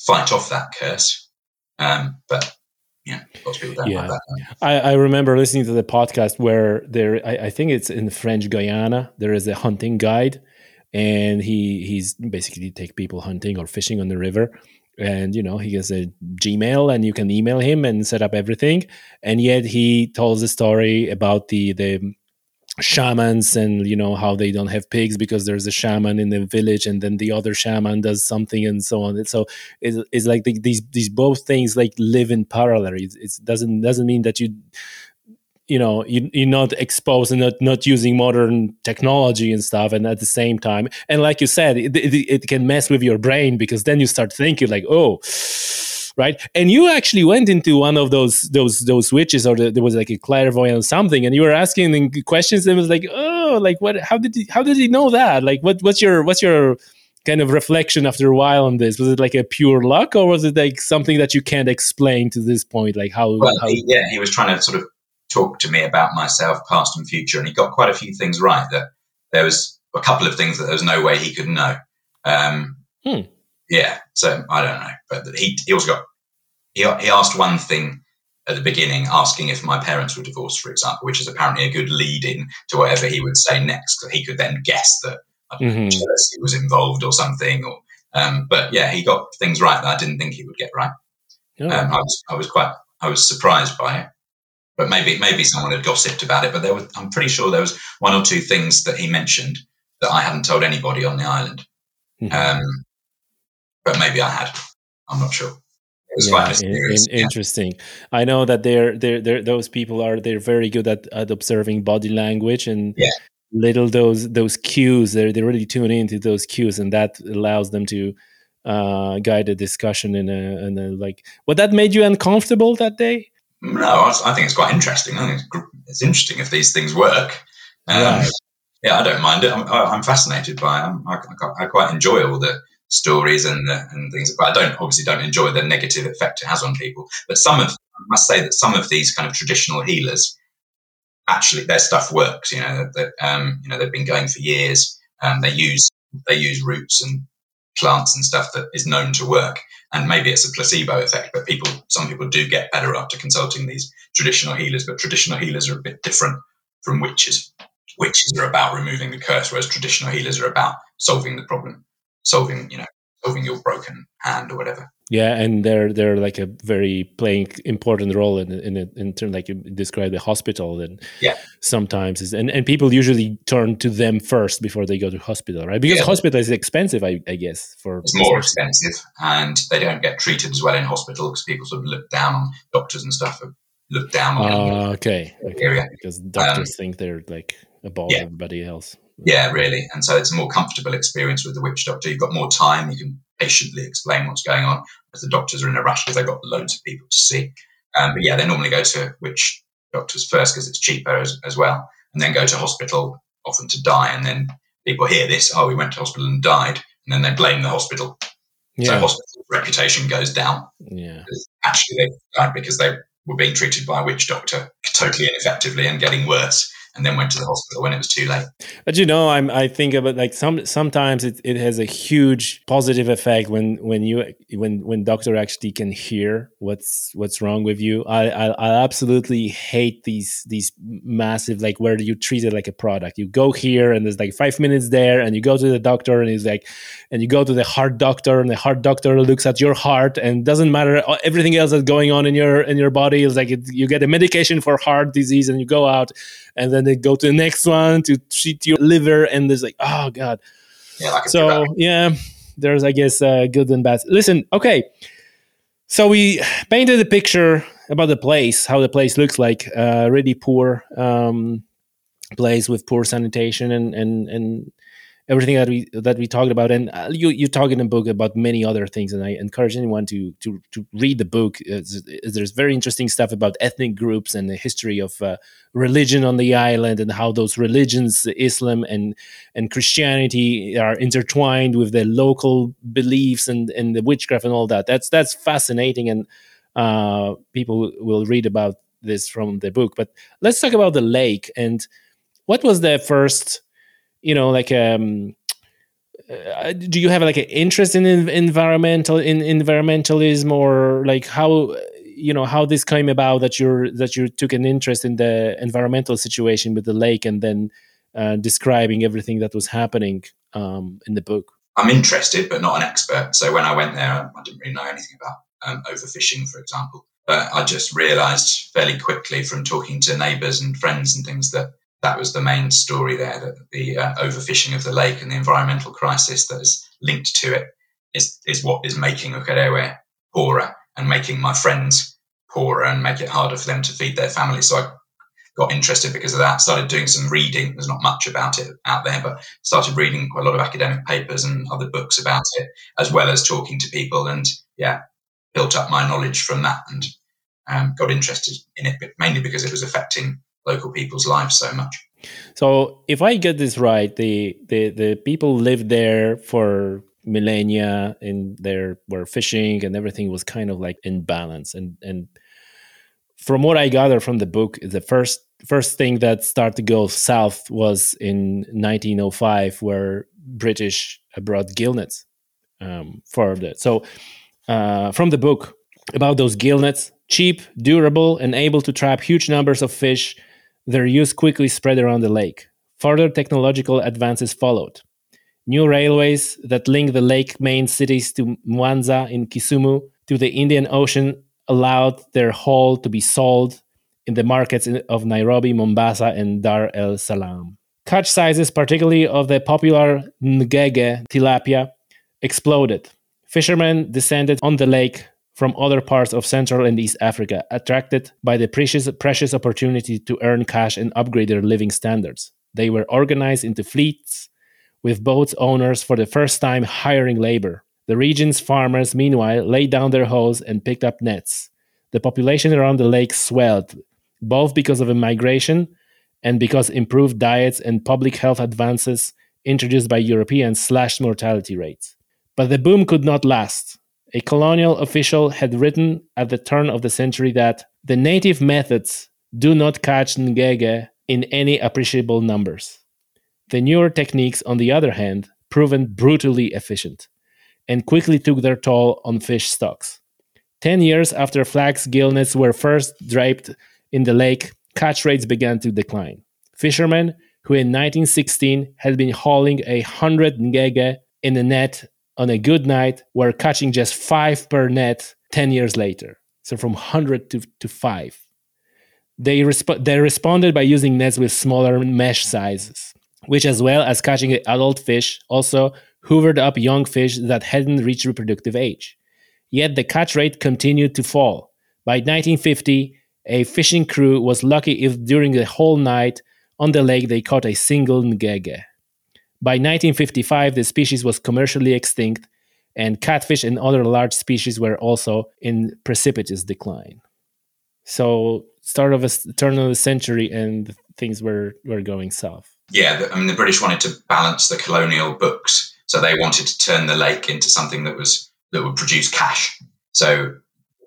fight off that curse. Um, but yeah, lots of people don't yeah. like that. I, I, remember listening to the podcast where there, I, I, think it's in French Guiana. There is a hunting guide, and he he's basically take people hunting or fishing on the river, and you know he has a gmail and you can email him and set up everything. And yet he tells a story about the the shamans and you know how they don't have pigs because there's a shaman in the village and then the other shaman does something and so on. So it's, it's like the, these these both things like live in parallel. It, it doesn't doesn't mean that you you know you, you're not exposed and not, not using modern technology and stuff and at the same time and like you said it, it, it can mess with your brain because then you start thinking like oh right and you actually went into one of those those those witches or the, there was like a clairvoyant or something and you were asking questions and it was like oh like what how did he how did he know that like what what's your what's your kind of reflection after a while on this? Was it like a pure luck, or was it like something that you can't explain to this point? Like how? Well, how- yeah, he was trying to sort of talked to me about myself, past and future, and he got quite a few things right. That there was a couple of things that there was no way he could know. Um, hmm. Yeah, so I don't know, but he he also got he he asked one thing at the beginning, asking if my parents were divorced, for example, which is apparently a good lead in to whatever he would say next. He could then guess that mm-hmm. jealousy was involved or something, or um, but yeah, he got things right that I didn't think he would get right. Oh. Um, I was I was quite I was surprised by it but maybe maybe someone had gossiped about it. But there was, I'm pretty sure there was one or two things that he mentioned that I hadn't told anybody on the island. Mm-hmm. Um, but maybe I had. I'm not sure. Yeah, in, in, yeah. interesting. I know that they're, they're, they're, those people are they're very good at, at observing body language and yeah. little those those cues. They're they really tune into those cues, and that allows them to uh, guide a discussion in a, in a like. What that made you uncomfortable that day? No, I think it's quite interesting. I think it's, interesting if these things work. Um, right. Yeah, I don't mind it. I'm, I'm fascinated by it. I, I, quite enjoy all the stories and the, and things, but I don't obviously don't enjoy the negative effect it has on people. But some of, I must say that some of these kind of traditional healers, actually, their stuff works. You know, that um, you know they've been going for years. Um, they use they use roots and plants and stuff that is known to work and maybe it's a placebo effect but people some people do get better after consulting these traditional healers but traditional healers are a bit different from witches. Witches are about removing the curse whereas traditional healers are about solving the problem solving you know solving your broken hand or whatever yeah and they're they're like a very playing important role in in in terms like you describe the hospital and yeah. sometimes is and, and people usually turn to them first before they go to hospital right? Because yeah. hospital is expensive I, I guess for it's more expensive and they don't get treated as well in hospital because people sort of look down on doctors and stuff look down on uh, okay, okay. because doctors um, think they're like above yeah. everybody else. Yeah really and so it's a more comfortable experience with the witch doctor. You've got more time you can patiently explain what's going on as the doctors are in a rush because they've got loads of people to see. Um, but yeah, they normally go to witch doctors first because it's cheaper as, as, well, and then go to hospital often to die. And then people hear this, oh, we went to hospital and died, and then they blame the hospital. Yeah. So hospital reputation goes down. Yeah. Actually, they died because they were being treated by a witch doctor totally ineffectively and getting worse and then went to the hospital when it was too late. But you know, I'm I think about like some sometimes it, it has a huge positive effect when when you when when doctor actually can hear what's what's wrong with you. I I, I absolutely hate these these massive like where you treat it like a product. You go here and there's like five minutes there, and you go to the doctor and he's like, and you go to the heart doctor and the heart doctor looks at your heart and doesn't matter uh, everything else that's going on in your in your body is like it, you get a medication for heart disease and you go out and then they go to the next one to treat your liver and there's like oh god. Yeah, like so yeah there's i guess uh, good and bad. Listen okay. So we painted a picture about the place how the place looks like uh, really poor um, place with poor sanitation and and and everything that we that we talked about. And uh, you you talk in the book about many other things and i encourage anyone to to to read the book. It's- there's very interesting stuff about ethnic groups and the history of uh, religion on the island and how those religions islam and and christianity are intertwined with the local beliefs and and the witchcraft and all that. That's that's fascinating and uh people will read about this from the book. But let's talk about the lake. And what was the first you know like um uh, do you have like an interest in environmental in environmentalism or like how you know how this came about that you're that you took an interest in the environmental situation with the lake and then uh, describing everything that was happening um, in the book I'm interested, but not an expert. So when I went there, I didn't really know anything about um, overfishing, for example. But I just realised fairly quickly from talking to neighbours and friends and things that that was the main story there. That the uh, overfishing of the lake and the environmental crisis that is linked to it is is what is making Ukerewe poorer and making my friends poorer and make it harder for them to feed their family. So I got interested because of that. Started doing some reading. There's not much about it out there, but started reading quite a lot of academic papers and other books about it, as well as talking to people. And yeah, built up my knowledge from that and um, got interested in it, but mainly because it was affecting local people's lives so much. so if i get this right the the, the people lived there for millennia and they were fishing and everything was kind of like in balance and and from what I gather from the book, the first first thing that started to go south was in 1905, where British brought gill nets um, for that. So, uh, from the book about those gill nets, cheap, durable, and able to trap huge numbers of fish, their use quickly spread around the lake. Further technological advances followed. New railways that link the lake main cities to Mwanza in Kisumu to the Indian Ocean allowed their haul to be sold in the markets of Nairobi, Mombasa, and Dar es Salaam. Catch sizes, particularly of the popular ngege tilapia, exploded. Fishermen descended on the lake from other parts of Central and East Africa, attracted by the precious, precious opportunity to earn cash and upgrade their living standards. They were organized into fleets, with boat owners for the first time hiring labor. The region's farmers, meanwhile, laid down their hoes and picked up nets. The population around the lake swelled, both because of immigration and because improved diets and public health advances introduced by Europeans slashed mortality rates. But the boom could not last. A colonial official had written at the turn of the century that the native methods do not catch ngege in any appreciable numbers. The newer techniques, on the other hand, proven brutally efficient and quickly took their toll on fish stocks. Ten years after flax gill nets were first draped in the lake, catch rates began to decline. Fishermen who in 1916 had been hauling a hundred ngege in a net on a good night we were catching just five per net 10 years later. So from 100 to, to five. They, resp- they responded by using nets with smaller mesh sizes, which, as well as catching adult fish, also hoovered up young fish that hadn't reached reproductive age. Yet the catch rate continued to fall. By 1950, a fishing crew was lucky if during the whole night on the lake they caught a single ngege. By 1955, the species was commercially extinct, and catfish and other large species were also in precipitous decline. So, start of a turn of the century, and things were, were going south. Yeah, I mean, the British wanted to balance the colonial books, so they wanted to turn the lake into something that was that would produce cash. So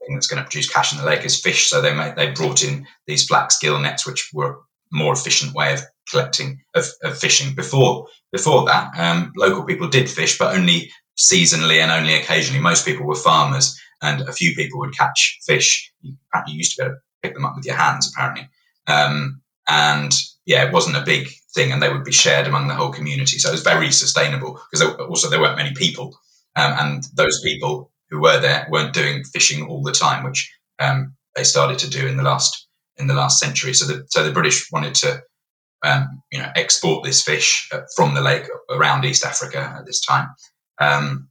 thing that's going to produce cash in the lake is fish. So they made, they brought in these flax gill nets, which were a more efficient way of collecting of, of fishing. Before before that, um, local people did fish, but only seasonally and only occasionally. Most people were farmers, and a few people would catch fish. You, used to be able to pick them up with your hands, apparently. Um, and yeah, it wasn't a big thing, and they would be shared among the whole community. So it was very sustainable because also there weren't many people, um, and those people who were there weren't doing fishing all the time, which um, they started to do in the last in the last century. So the so the British wanted to um, you know export this fish uh, from the lake around East Africa at this time. Um,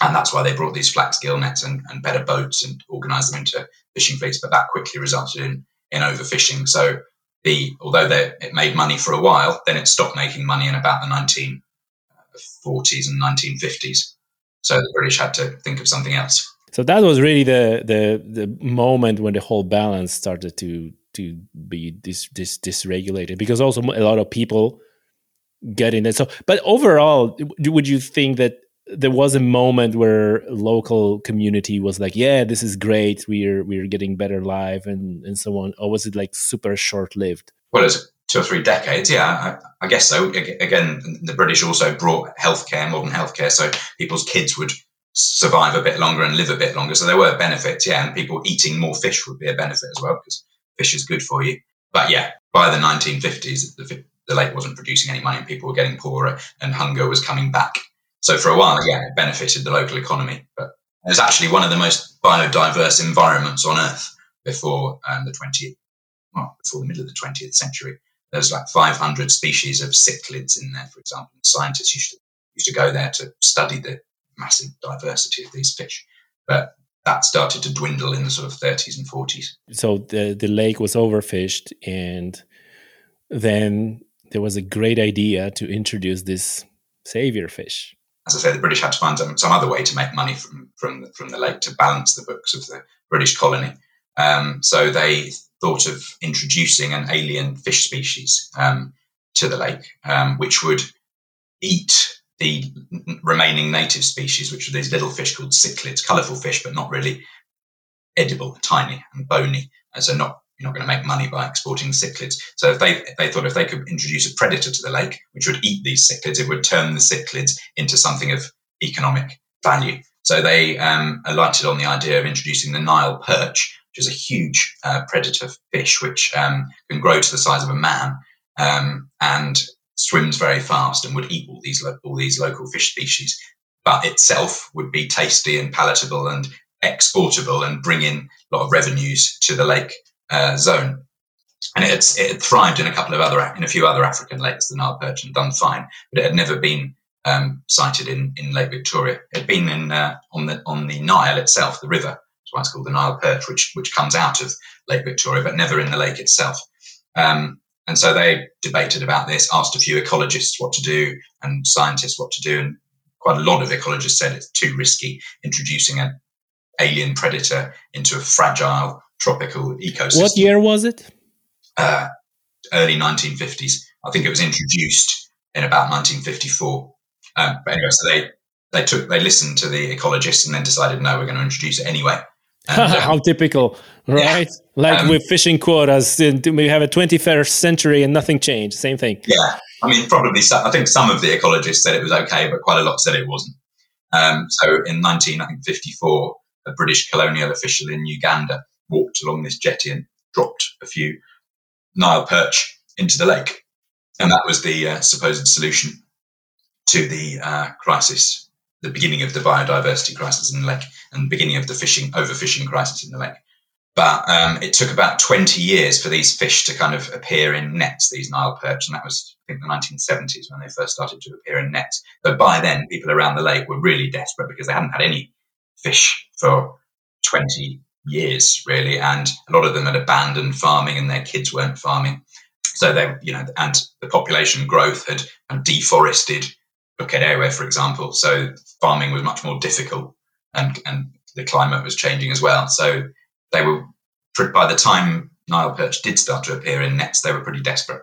and that's why they brought these flax gill nets and, and better boats and organised them into fishing fleets. But that quickly resulted in in overfishing. So the although it made money for a while, then it stopped making money in about the 1940s and 1950s. So the British had to think of something else. So that was really the the the moment when the whole balance started to to be dis, dis dysregulated because also a lot of people get in it. So, but overall, would you think that there was a moment where local community was like, "Yeah, this is great. We're we're getting better live and and so on, or was it like super short lived? Well, it's two or three decades. Yeah, I, I, guess so. Again, the British also brought healthcare, modern healthcare, so people's kids would survive a bit longer and live a bit longer. So there were benefits. Yeah, and people eating more fish would be a benefit as well because fish is good for you. But yeah, by the 1950s, the, the lake wasn't producing any money and people were getting poorer and hunger was coming back. So for a while, yeah, it benefited the local economy. But it was actually one of the most biodiverse environments on Earth before um, the 20th, well, before the middle of the 20th century. There's like 500 species of cichlids in there, for example. And Scientists used to, used to go there to study the massive diversity of these fish. But that started to dwindle in the sort of 30s and 40s. So the, the lake was overfished, and then there was a great idea to introduce this savior fish as I say, the British had to find some, some other way to make money from from the, from the lake to balance the books of the British colony. Um, so they thought of introducing an alien fish species um, to the lake, um, which would eat the remaining native species, which are these little fish called cichlids, colourful fish, but not really edible, tiny and bony, so not you're not going to make money by exporting cichlids. So if they they thought if they could introduce a predator to the lake, which would eat these cichlids, it would turn the cichlids into something of economic value. So they um, alighted on the idea of introducing the Nile perch, which is a huge uh, predator fish which um, can grow to the size of a man um, and swims very fast and would eat all these lo- all these local fish species, but itself would be tasty and palatable and exportable and bring in a lot of revenues to the lake uh, zone. And it had, it had, thrived in a couple of other, in a few other African lakes, the Nile perch, and done fine, but it had never been um, sighted in, in Lake Victoria. It had been in, uh, on the on the Nile itself, the river. That's why it's called the Nile perch, which which comes out of Lake Victoria, but never in the lake itself. Um, and so they debated about this, asked a few ecologists what to do and scientists what to do, and quite a lot of ecologists said it's too risky introducing an alien predator into a fragile tropical ecosystem. What year was it? Uh, early 1950s. I think it was introduced in about 1954. Um, but anyway, so they they took they listened to the ecologists and then decided no, we're going to introduce it anyway. And, um, How typical, right? Yeah. Like um, with fishing quotas, we have a 21st century and nothing changed. Same thing. Yeah, I mean, probably. Some, I think some of the ecologists said it was okay, but quite a lot said it wasn't. Um, so in 1954, a British colonial official in Uganda walked along this jetty and dropped a few Nile perch into the lake. And that was the uh, supposed solution to the uh, crisis, the beginning of the biodiversity crisis in the lake and the beginning of the fishing, overfishing crisis in the lake. But um, it took about 20 years for these fish to kind of appear in nets, these Nile perch. And that was, I think, the 1970s when they first started to appear in nets. But by then, people around the lake were really desperate because they hadn't had any fish for 20 years, really. And a lot of them had abandoned farming and their kids weren't farming. So they, you know, and the population growth had, had deforested Bukedere, for example. So farming was much more difficult and, and the climate was changing as well. So they were, by the time Nile perch did start to appear in nets, they were pretty desperate.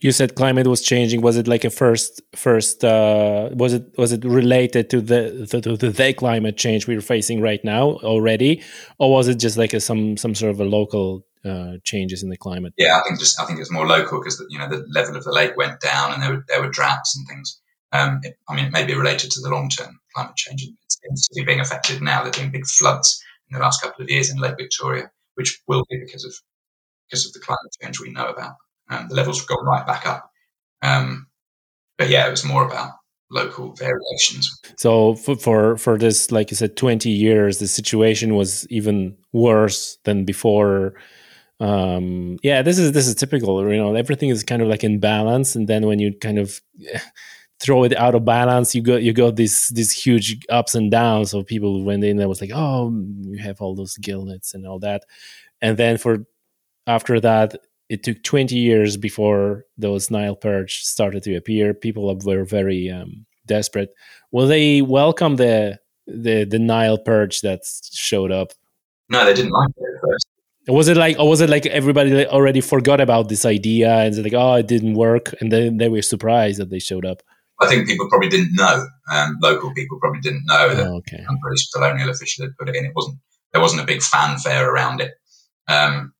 You said climate was changing. Was it like a first first? Uh, was it was it related to the to, to the climate change we're facing right now already, or was it just like a, some some sort of a local uh, changes in the climate? Yeah, I think just I think it's more local because you know the level of the lake went down and there were there were droughts and things. Um, it, I mean, it may be related to the long term climate change. It seems to be being affected now. There've been big floods in the last couple of years in Lake Victoria, which will be because of because of the climate change we know about. Um, the levels have gone right back up. Um, but yeah, it was more about local variations. So for, for for this, like you said, twenty years, the situation was even worse than before. Um, yeah, this is this is typical. You know, everything is kind of like in balance, and then when you kind of throw it out of balance, you got you got these these huge ups and downs. So people went in there was like, oh, you have all those gillnets and all that, and then for after that it took 20 years before those Nile perch started to appear. People were very um, desperate. Will they welcome the the the Nile perch that showed up? No, they didn't like it at first. Was it like, or was it like everybody already forgot about this idea and like, oh, it didn't work, and then they were surprised that they showed up? I think people probably didn't know. Um, local people probably didn't know that oh, okay. a British colonial official had put it in. It wasn't there wasn't a big fanfare around it, um,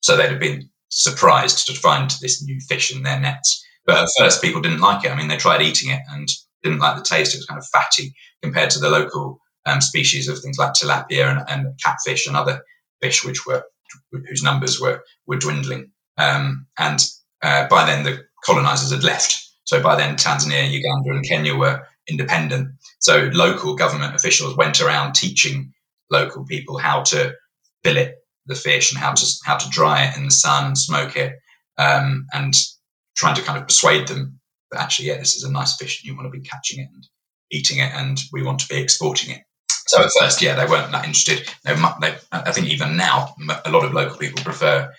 so they'd have been surprised to find this new fish in their nets. But at first, people didn't like it. I mean, they tried eating it and didn't like the taste. It was kind of fatty compared to the local um, species of things like tilapia and, and, catfish and other fish, which were whose numbers were were dwindling. Um, and uh, by then, the colonizers had left. So by then, Tanzania, Uganda, and Kenya were independent. So local government officials went around teaching local people how to fillet the fish and how to how to dry it in the sun and smoke it, um, and trying to kind of persuade them that actually, yeah, this is a nice fish and you want to be catching it and eating it, and we want to be exporting it. So at first, yeah, they weren't that interested. They, they, I think even now, a lot of local people prefer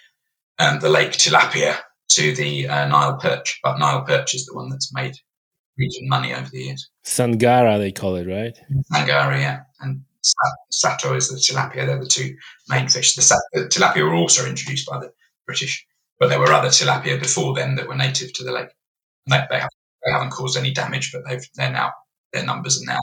um, the lake tilapia to the uh, Nile perch, but Nile perch is the one that's made region money over the years. Sangara, they call it, right? Sangara, yeah, and sato is the tilapia. They're the two main fish. The, the, tilapia were also introduced by the British, but there were other tilapia before then that were native to the lake. They, they, have, they, haven't caused any damage, but they've, they're now their numbers are now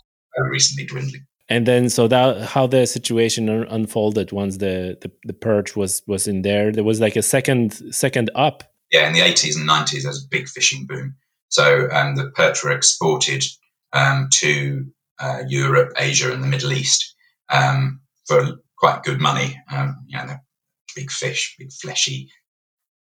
recently dwindling. And then, so that how the situation unfolded once the, the, the perch was was in there. There was like a second second up. Yeah, in the eighties and nineties, there was a big fishing boom. So um, the perch were exported um, to uh, Europe, Asia, and the Middle East um, for quite good money. Um, you know, they're big fish, big fleshy,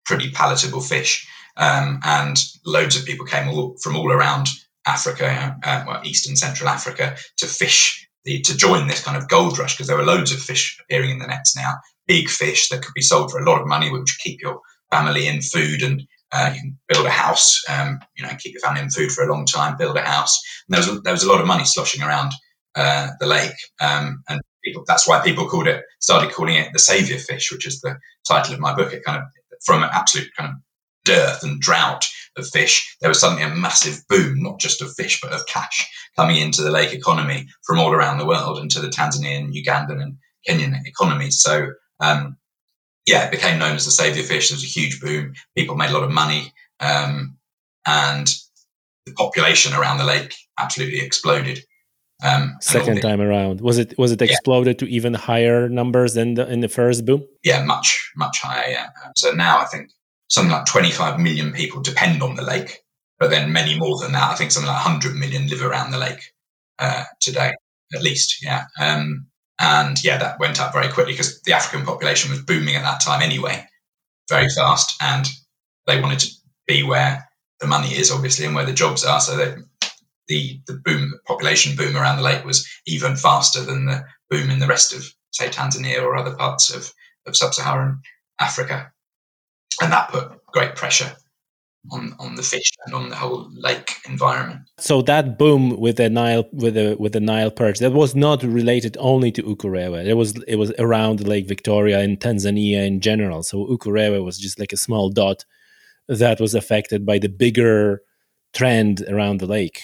pretty palatable fish, um, and loads of people came all, from all around Africa, uh, well, East and Central Africa, to fish the, to join this kind of gold rush because there were loads of fish appearing in the nets now, big fish that could be sold for a lot of money, which keep your family in food and uh, you can build a house, um, you know, keep your family in food for a long time, build a house. And there was a, there was a lot of money sloshing around uh, the lake, um, and people, that's why people called it started calling it the savior fish, which is the title of my book. It kind of from an absolute kind of dearth and drought of fish, there was suddenly a massive boom, not just of fish but of cash coming into the lake economy from all around the world into the Tanzanian, Ugandan, and Kenyan economies. So um, yeah, it became known as the savior fish. There was a huge boom. People made a lot of money, um, and the population around the lake absolutely exploded. Um, Second time around, was it was it yeah. exploded to even higher numbers than the, in the first boom? Yeah, much much higher. Yeah. Um, so now I think something like 25 million people depend on the lake, but then many more than that. I think something like 100 million live around the lake uh, today, at least. Yeah. Um, and yeah, that went up very quickly because the African population was booming at that time anyway, very fast. And they wanted to be where the money is, obviously, and where the jobs are. So they, the, the boom, population boom around the lake was even faster than the boom in the rest of, say, Tanzania or other parts of, of sub Saharan Africa. And that put great pressure on on the fish and on the whole lake environment. So that boom with the Nile with the with the Nile perch that was not related only to Ukerewe. It was it was around Lake Victoria and Tanzania in general. So Ukerewe was just like a small dot that was affected by the bigger trend around the lake.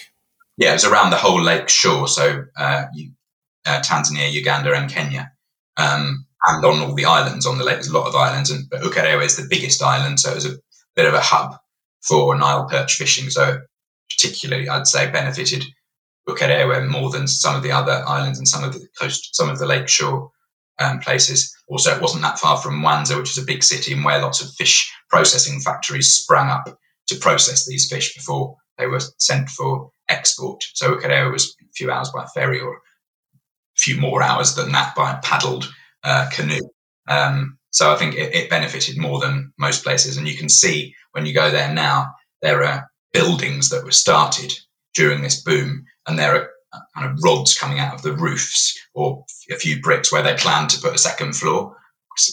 Yeah, it was around the whole lake shore. So uh, you, uh, Tanzania, Uganda, and Kenya. Um, and on all the islands on the lake, there's a lot of islands, and but Ukerewe is the biggest island, so it was a bit of a hub for Nile perch fishing. So particularly, I'd say benefited Ukerewe more than some of the other islands and some of the coast, some of the lakeshore um, places. Also, it wasn't that far from Mwanza, which is a big city and where lots of fish processing factories sprang up to process these fish before they were sent for export. So Ukerewe was a few hours by ferry or a few more hours than that by paddled uh, canoe. Um, so I think it, it, benefited more than most places. And you can see when you go there now, there are buildings that were started during this boom, and there are kind of rods coming out of the roofs or a few bricks where they planned to put a second floor.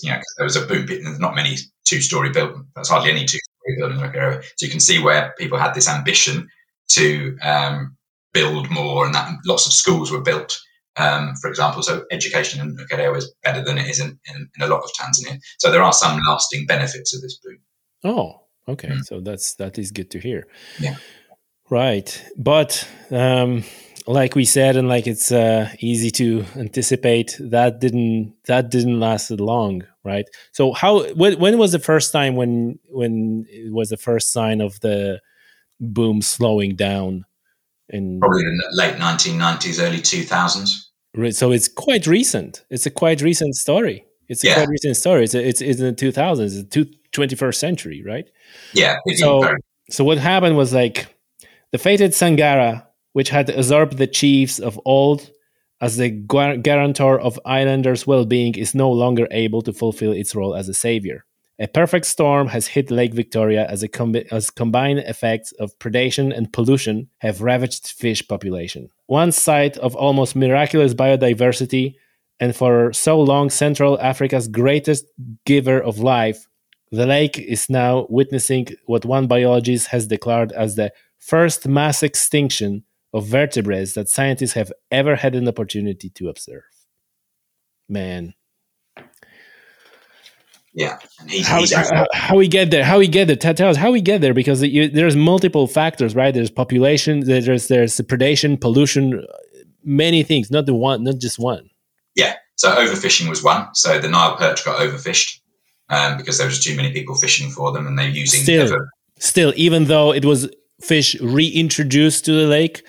You know, there was a boom there's not many two-story buildings. There's hardly any two-story buildings. Like area. So you can see where people had this ambition to um, build more, and that lots of schools were built. Um, for example, so education in Ukerewe is better than it is in, in, in, a lot of Tanzania. So there are some lasting benefits of this boom. Oh, okay. Mm. So that's that is good to hear. Yeah. Right, but um, like we said, and like it's uh, easy to anticipate, that didn't that didn't last long, right? So how when, when was the first time when when it was the first sign of the boom slowing down? In probably in the late 1990s, early 2000s. So it's quite recent. It's a quite recent story. It's a yeah. quite recent story. It's a, it's, it's in the 2000s, it's the 21st century, right? Yeah. So so what happened was like the fated Sangara, which had usurped the chiefs of old as the guarantor of islanders' well-being, is no longer able to fulfill its role as a savior. A perfect storm has hit Lake Victoria as, com- as combined effects of predation and pollution have ravaged fish population. One site of almost miraculous biodiversity, and for so long Central Africa's greatest giver of life, the lake is now witnessing what one biologist has declared as the first mass extinction of vertebrates that scientists have ever had an opportunity to observe. Man. Yeah, how, he's how, how, we get there? How we get there? Tell us how we get there because you, there's multiple factors, right? There's population, there's there's predation, pollution, many things. Not the one, not just one. Yeah. So overfishing was one. So the Nile perch got overfished um, because there was too many people fishing for them, and they're using still, ever- still, even though it was fish reintroduced to the lake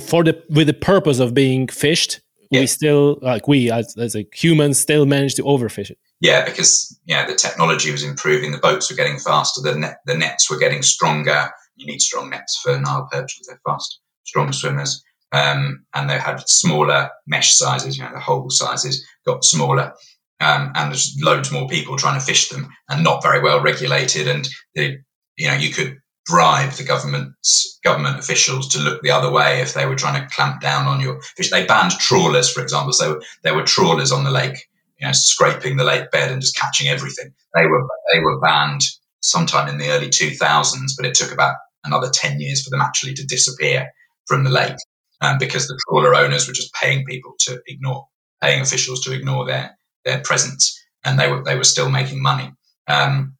for the with the purpose of being fished yeah. we still like we as, as like humans still managed to overfish it yeah because yeah the technology was improving the boats were getting faster the net the nets were getting stronger. You need strong nets for nile perch because they're fast strong swimmers. Um, and they had smaller mesh sizes you know the hole sizes got smaller. Um, and there's loads more people trying to fish them and not very well regulated. And the you know you could bribe the government's government officials to look the other way if they were trying to clamp down on your fish. They banned trawlers, for example. So there were trawlers on the lake, you know, scraping the lake bed and just catching everything. They were they were banned sometime in the early 2000s, but it took about another 10 years for them actually to disappear from the lake um, because the trawler owners were just paying people to ignore, paying officials to ignore their their presence, and they were they were still making money. Um,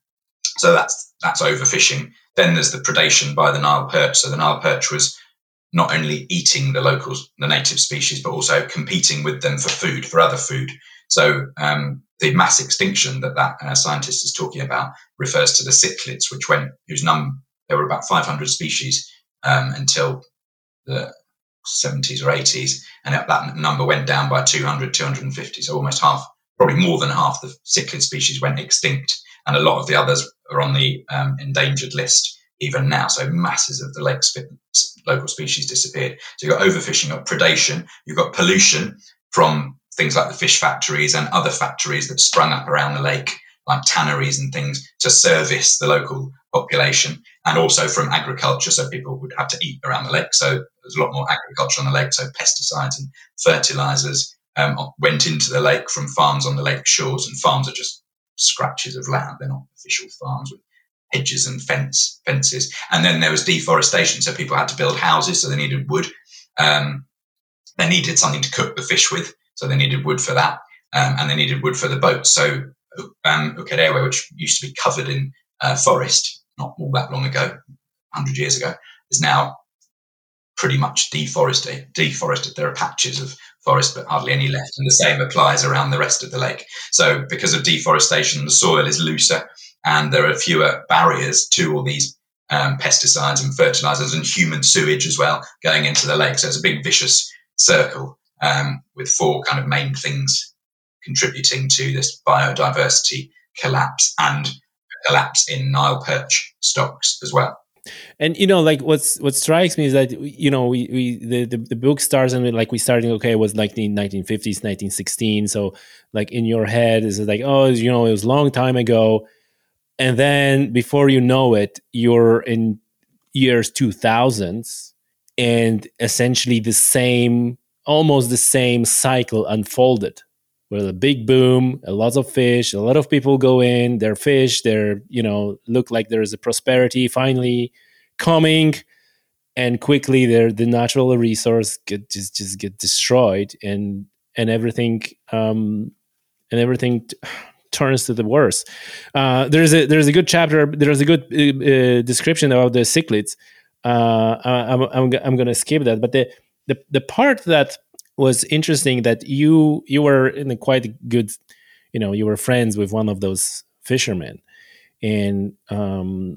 so that's that's overfishing. Then there's the predation by the Nile perch. So the Nile perch was not only eating the locals, the native species, but also competing with them for food, for other food. So um, the mass extinction that that uh, scientist is talking about refers to the cichlids, which went, whose num there were about 500 species um, until the 70s or 80s, and that number went down by 200, 250, so almost half, probably more than half the cichlid species went extinct and a lot of the others are on the um, endangered list even now. So masses of the lake local species disappeared. So you've got overfishing, you've got predation, you've got pollution from things like the fish factories and other factories that sprung up around the lake, like tanneries and things, to service the local population, and also from agriculture. So people would have to eat around the lake. So there's a lot more agriculture on the lake. So pesticides and fertilizers um, went into the lake from farms on the lake shores, and farms are just scratches of land. They're not official farms with hedges and fence fences. And then there was deforestation, so people had to build houses, so they needed wood. Um, they needed something to cook the fish with, so they needed wood for that, um, and they needed wood for the boat. So um, Ukerewe, which used to be covered in uh, forest not all that long ago, 100 years ago, is now pretty much deforested. Deforested. There are patches of forest, but hardly any left. And the same applies around the rest of the lake. So because of deforestation, the soil is looser and there are fewer barriers to all these um, pesticides and fertilizers and human sewage as well going into the lake. So it's a big vicious circle um, with four kind of main things contributing to this biodiversity collapse and collapse in Nile perch stocks as well. And you know, like what's what strikes me is that you know we, we the, the, the book starts and like we starting okay it was like the 1950s 1916 so like in your head is like oh you know it was a long time ago and then before you know it you're in years 2000s and essentially the same almost the same cycle unfolded with a big boom, a lot of fish, a lot of people go in, they're fish, they're, you know, look like there is a prosperity finally coming and quickly there the natural resource get just just get destroyed and and everything um and everything t- turns to the worse. Uh, there's a there's a good chapter. There's a good uh, uh, description about the cichlids. Uh, I'm, I'm I'm gonna skip that, but the the the part that was interesting that you you were in a quite good you know you were friends with one of those fishermen. And um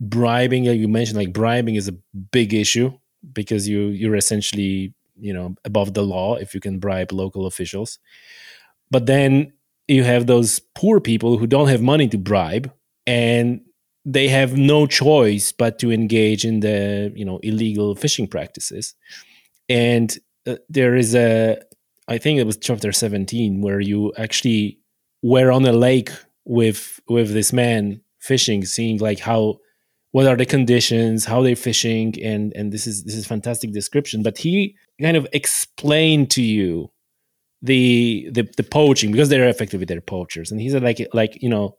bribing you mentioned like bribing is a big issue because you you're essentially you know above the law if you can bribe local officials. But then you have those poor people who don't have money to bribe and they have no choice but to engage in the you know illegal fishing practices and uh, there is a I think it was chapter 17 where you actually were on a lake with with this man fishing seeing like how what are the conditions how they're fishing and and this is this is fantastic description. But he kind of explained to you the the, the poaching because they're effectively they're poachers. And he said like like you know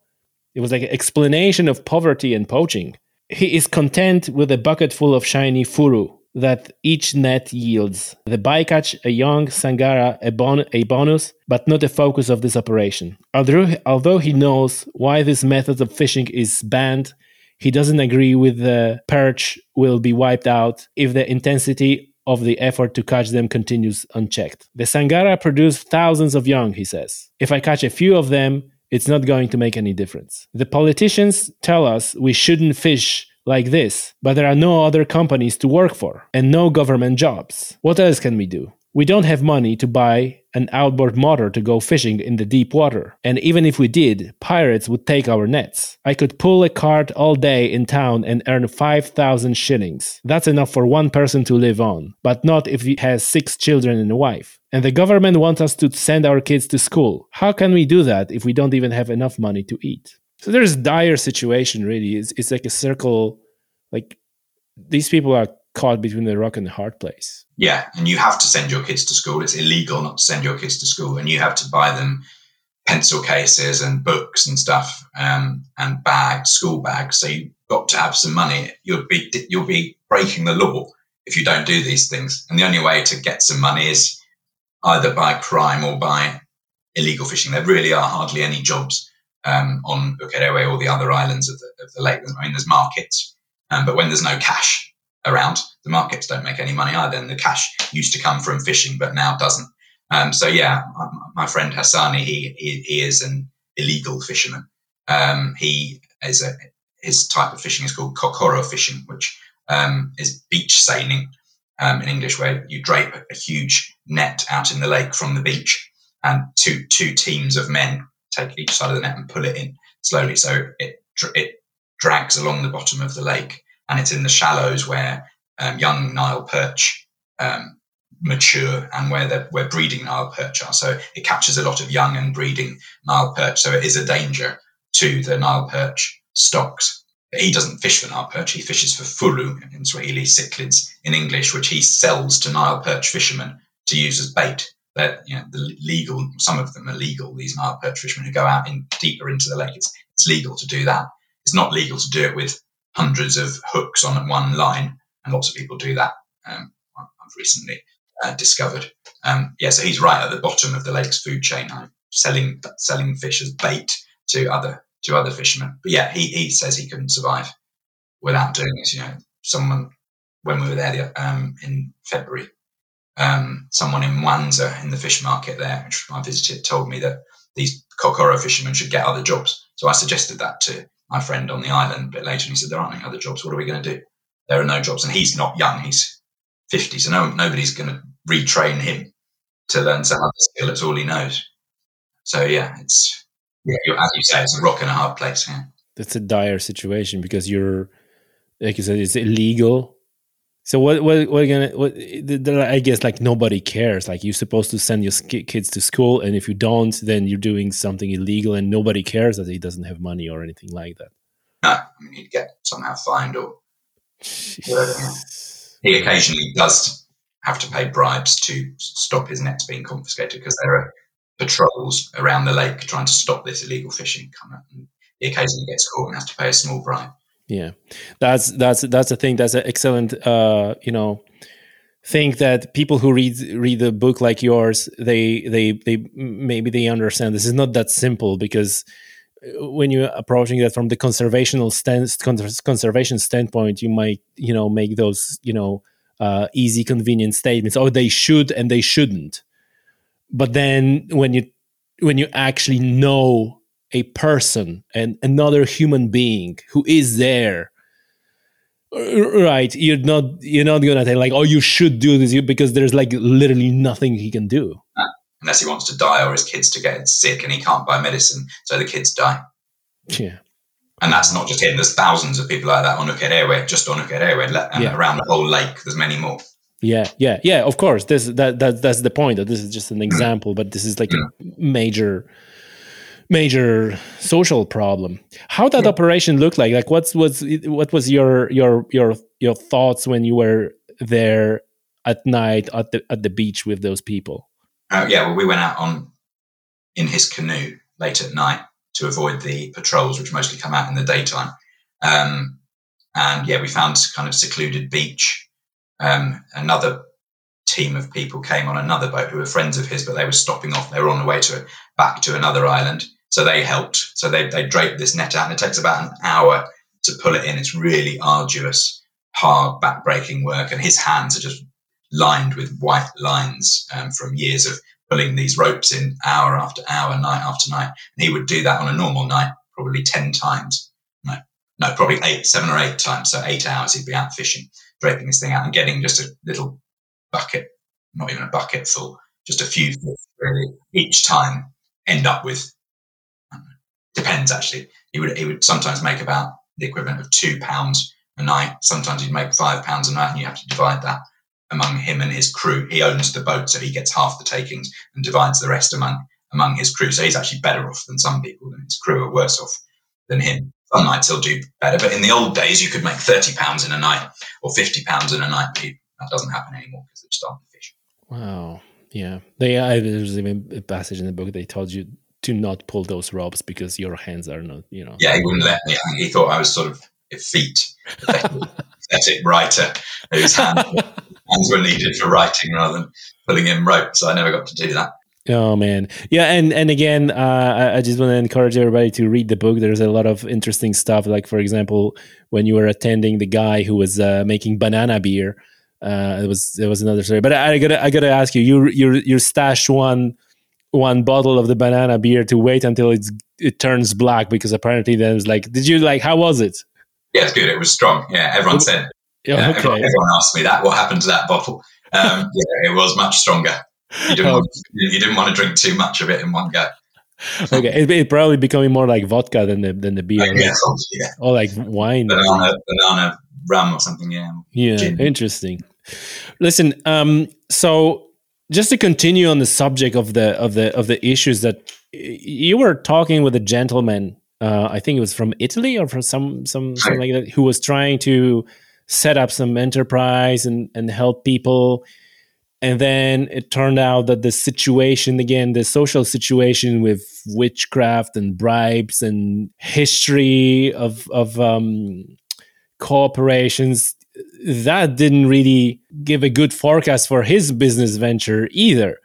it was like an explanation of poverty and poaching. He is content with a bucket full of shiny furu that each net yields. The bycatch, a young sangara, a, bon- a bonus, but not a focus of this operation. Although, although he knows why this method of fishing is banned, he doesn't agree with the perch will be wiped out if the intensity of the effort to catch them continues unchecked. The sangara produce thousands of young, he says. If I catch a few of them, it's not going to make any difference. The politicians tell us we shouldn't fish like this, but there are no other companies to work for and no government jobs. What else can we do? We don't have money to buy an outboard motor to go fishing in the deep water. And even if we did, pirates would take our nets. I could pull a cart all day in town and earn 5,000 shillings. That's enough for one person to live on, but not if he has six children and a wife. And the government wants us to send our kids to school. How can we do that if we don't even have enough money to eat? So there's a dire situation really. It's, it's like a circle, like these people are caught between the rock and the hard place. Yeah, and you have to send your kids to school. It's illegal not to send your kids to school, and you have to buy them pencil cases and books and stuff, um, and bags, school bags. So you've got to have some money. You'll be you'll be breaking the law if you don't do these things. And the only way to get some money is either by crime or by illegal fishing. There really are hardly any jobs um, on Ukerewe or the other islands of the, of the lake. I mean, there's markets, um, but when there's no cash around, the markets don't make any money either. And the cash used to come from fishing, but now doesn't. Um, so yeah, my friend Hassani, he, he, he is an illegal fisherman. Um, he is a his type of fishing is called kokoro fishing, which um, is beach seining um, in English, where you drape a huge net out in the lake from the beach, and two two teams of men take each side of the net and pull it in slowly. So it it drags along the bottom of the lake, and it's in the shallows where um, young Nile perch um, mature and where the where breeding Nile perch are. So it captures a lot of young and breeding Nile perch. So it is a danger to the Nile perch stocks. He doesn't fish for Nile perch. He fishes for furu in Swahili, cichlids in English, which he sells to Nile perch fishermen to use as bait that you know the legal some of them are legal these Nile perch fishermen who go out in deeper into the lake. It's, it's legal to do that. It's not legal to do it with hundreds of hooks on one line and lots of people do that um, i've recently uh, discovered. Um, yeah so he's right at the bottom of the lake's food chain I'm selling selling fish as bait to other to other fishermen. But yeah he, he says he couldn't survive without doing this you know. Someone when we were there um, in february um, someone in Mwanza in the fish market there, which I visited, told me that these kokoro fishermen should get other jobs. So I suggested that to my friend on the island a bit later, and he said, "There aren't any other jobs. What are we going to do? There are no jobs." And he's not young; he's fifty, so no nobody's going to retrain him to learn some other skill. It's all he knows. So yeah, it's yeah, as you say, it's a rock and a hard place. Yeah, that's a dire situation because you're, like you said, it's illegal. So what? What? What? Gonna? What? I guess like nobody cares. Like you're supposed to send your kids to school, and if you don't, then you're doing something illegal, and nobody cares that he doesn't have money or anything like that. No, I mean he'd get somehow fined or. He occasionally does have to pay bribes to stop his nets being confiscated because there are patrols around the lake trying to stop this illegal fishing coming. And he occasionally gets caught and has to pay a small bribe. Yeah, that's that's that's a thing. That's an excellent, uh, you know, think that people who read read a book like yours, they they they maybe they understand this is not that simple because uh, when you're approaching that from the conservational stance, conservation standpoint, you might you know make those you know uh, easy, convenient statements. Oh, they should and they shouldn't. But then when you when you actually know a person and another human being who is there right you're not you're not gonna say like oh you should do this because there's like literally nothing he can do unless he wants to die or his kids to get sick and he can't buy medicine so the kids die yeah and that's not just him there's thousands of people like that on Ukerewe just on Ukerewe and yeah. around the whole lake there's many more yeah yeah yeah of course this that, that that's the point that this is just an mm. example but this is like a mm. major major social problem. How that yeah. operation looked like? Like what's was what was your your your your thoughts when you were there at night at the at the beach with those people? Uh, yeah, well, we went out on in his canoe late at night to avoid the patrols, which mostly come out in the daytime. Um, and yeah, we found kind of secluded beach. Um, another team of people came on another boat who were friends of his, but they were stopping off. They were on the way to back to another island. So they helped. So they, they draped this net out and it takes about an hour to pull it in. It's really arduous, hard, back-breaking work. And his hands are just lined with white lines um, from years of pulling these ropes in hour after hour, night after night. And he would do that on a normal night, probably 10 times. No, no, probably eight, seven or eight times. So eight hours he'd be out fishing, draping this thing out and getting just a little bucket, not even a bucket full, just a few really each time end up with um, depends actually. He would he would sometimes make about the equivalent of two pounds a night. Sometimes he'd make five pounds a night, and you have to divide that among him and his crew. He owns the boat, so he gets half the takings and divides the rest among among his crew. So he's actually better off than some people, and his crew are worse off than him. Some nights he'll do better, but in the old days, you could make thirty pounds in a night or fifty pounds in a night. That doesn't happen anymore because they've started to fish. Wow. Yeah. They, I, there's even a passage in the book they told you to not pull those ropes because your hands are not, you know. Yeah, he wouldn't let me. He thought I was sort of effete, pathetic writer whose hands, hands were needed for writing rather than pulling in ropes. So I never got to do that. Oh man, yeah, and and again, uh, I, just want to encourage everybody to read the book. There's a lot of interesting stuff. Like for example, when you were attending the guy who was uh, making banana beer, uh, it was it was another story. But I, I, gotta I gotta ask you, you you you stashed one one bottle of the banana beer to wait until it's it turns black because apparently then it's like did you like how was it yeah it's good it was strong yeah everyone said yeah, okay. everyone, everyone, asked me that what happened to that bottle um, yeah it was much stronger you didn't, oh. want, you didn't want to drink too much of it in one go okay it, it, probably becoming more like vodka than the than the beer right? yeah, yeah. or like wine banana, banana rum or something yeah yeah Gin. interesting listen um so just to continue on the subject of the of the of the issues that you were talking with a gentleman uh, I think it was from Italy or from some some something like that who was trying to set up some enterprise and and help people. And then it turned out that the situation again the social situation with witchcraft and bribes and history of of um, cooperations that didn't really give a good forecast for his business venture either.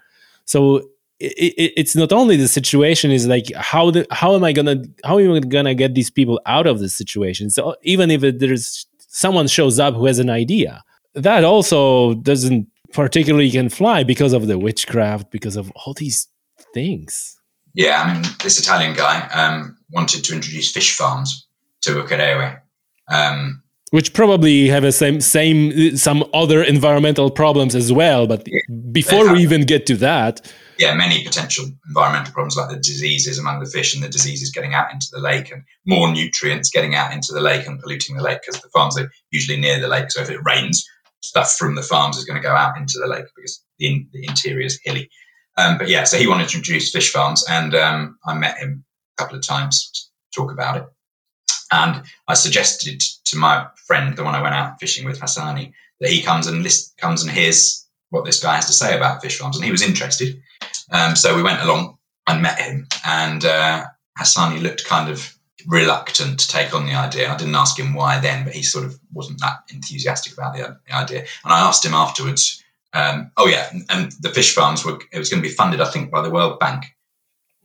So it, it, it's not only the situation is like how the how am I gonna how am I gonna get these people out of this situation? So even if there's someone shows up who has an idea, that also doesn't particularly can fly because of the witchcraft, because of all these things. Yeah, I mean, this Italian guy um, wanted to introduce fish farms to Ukerewe. Um, which probably have a same same some other environmental problems as well. But yeah, before we even get to that, yeah, many potential environmental problems like the diseases among the fish and the diseases getting out into the lake and more nutrients getting out into the lake and polluting the lake because the farms are usually near the lake. So if it rains, stuff from the farms is going to go out into the lake because the, in, the interior is hilly. Um, but yeah, so he wanted to introduce fish farms, and um, I met him a couple of times to talk about it. And I suggested to my friend, the one I went out fishing with, Hassani, that he comes and list, comes and hears what this guy has to say about fish farms, and he was interested. Um, so we went along and met him, and uh, Hassani looked kind of reluctant to take on the idea. I didn't ask him why then, but he sort of wasn't that enthusiastic about the, the idea. And I asked him afterwards, um, oh yeah, and, and, the fish farms were it was going to be funded, I think, by the World Bank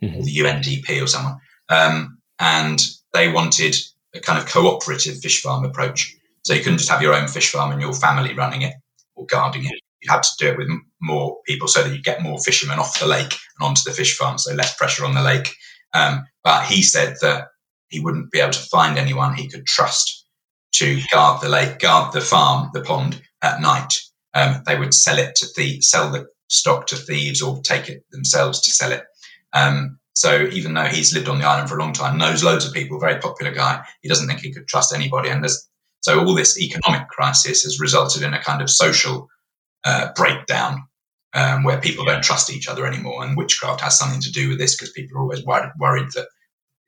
mm-hmm. or the UNDP or someone, um, and they wanted a kind of cooperative fish farm approach. So you couldn't just have your own fish farm and your family running it or guarding it. You had to do it with more people so that you get more fishermen off the lake and onto the fish farm, so less pressure on the lake. Um, but he said that he wouldn't be able to find anyone he could trust to guard the lake, guard the farm, the pond at night. Um, they would sell it to the sell the stock to thieves or take it themselves to sell it. Um, so even though he's lived on the island for a long time, knows loads of people, very popular guy, he doesn't think he could trust anybody. And there's so all this economic crisis has resulted in a kind of social uh, breakdown um, where people don't trust each other anymore. And witchcraft has something to do with this because people are always worried, worried that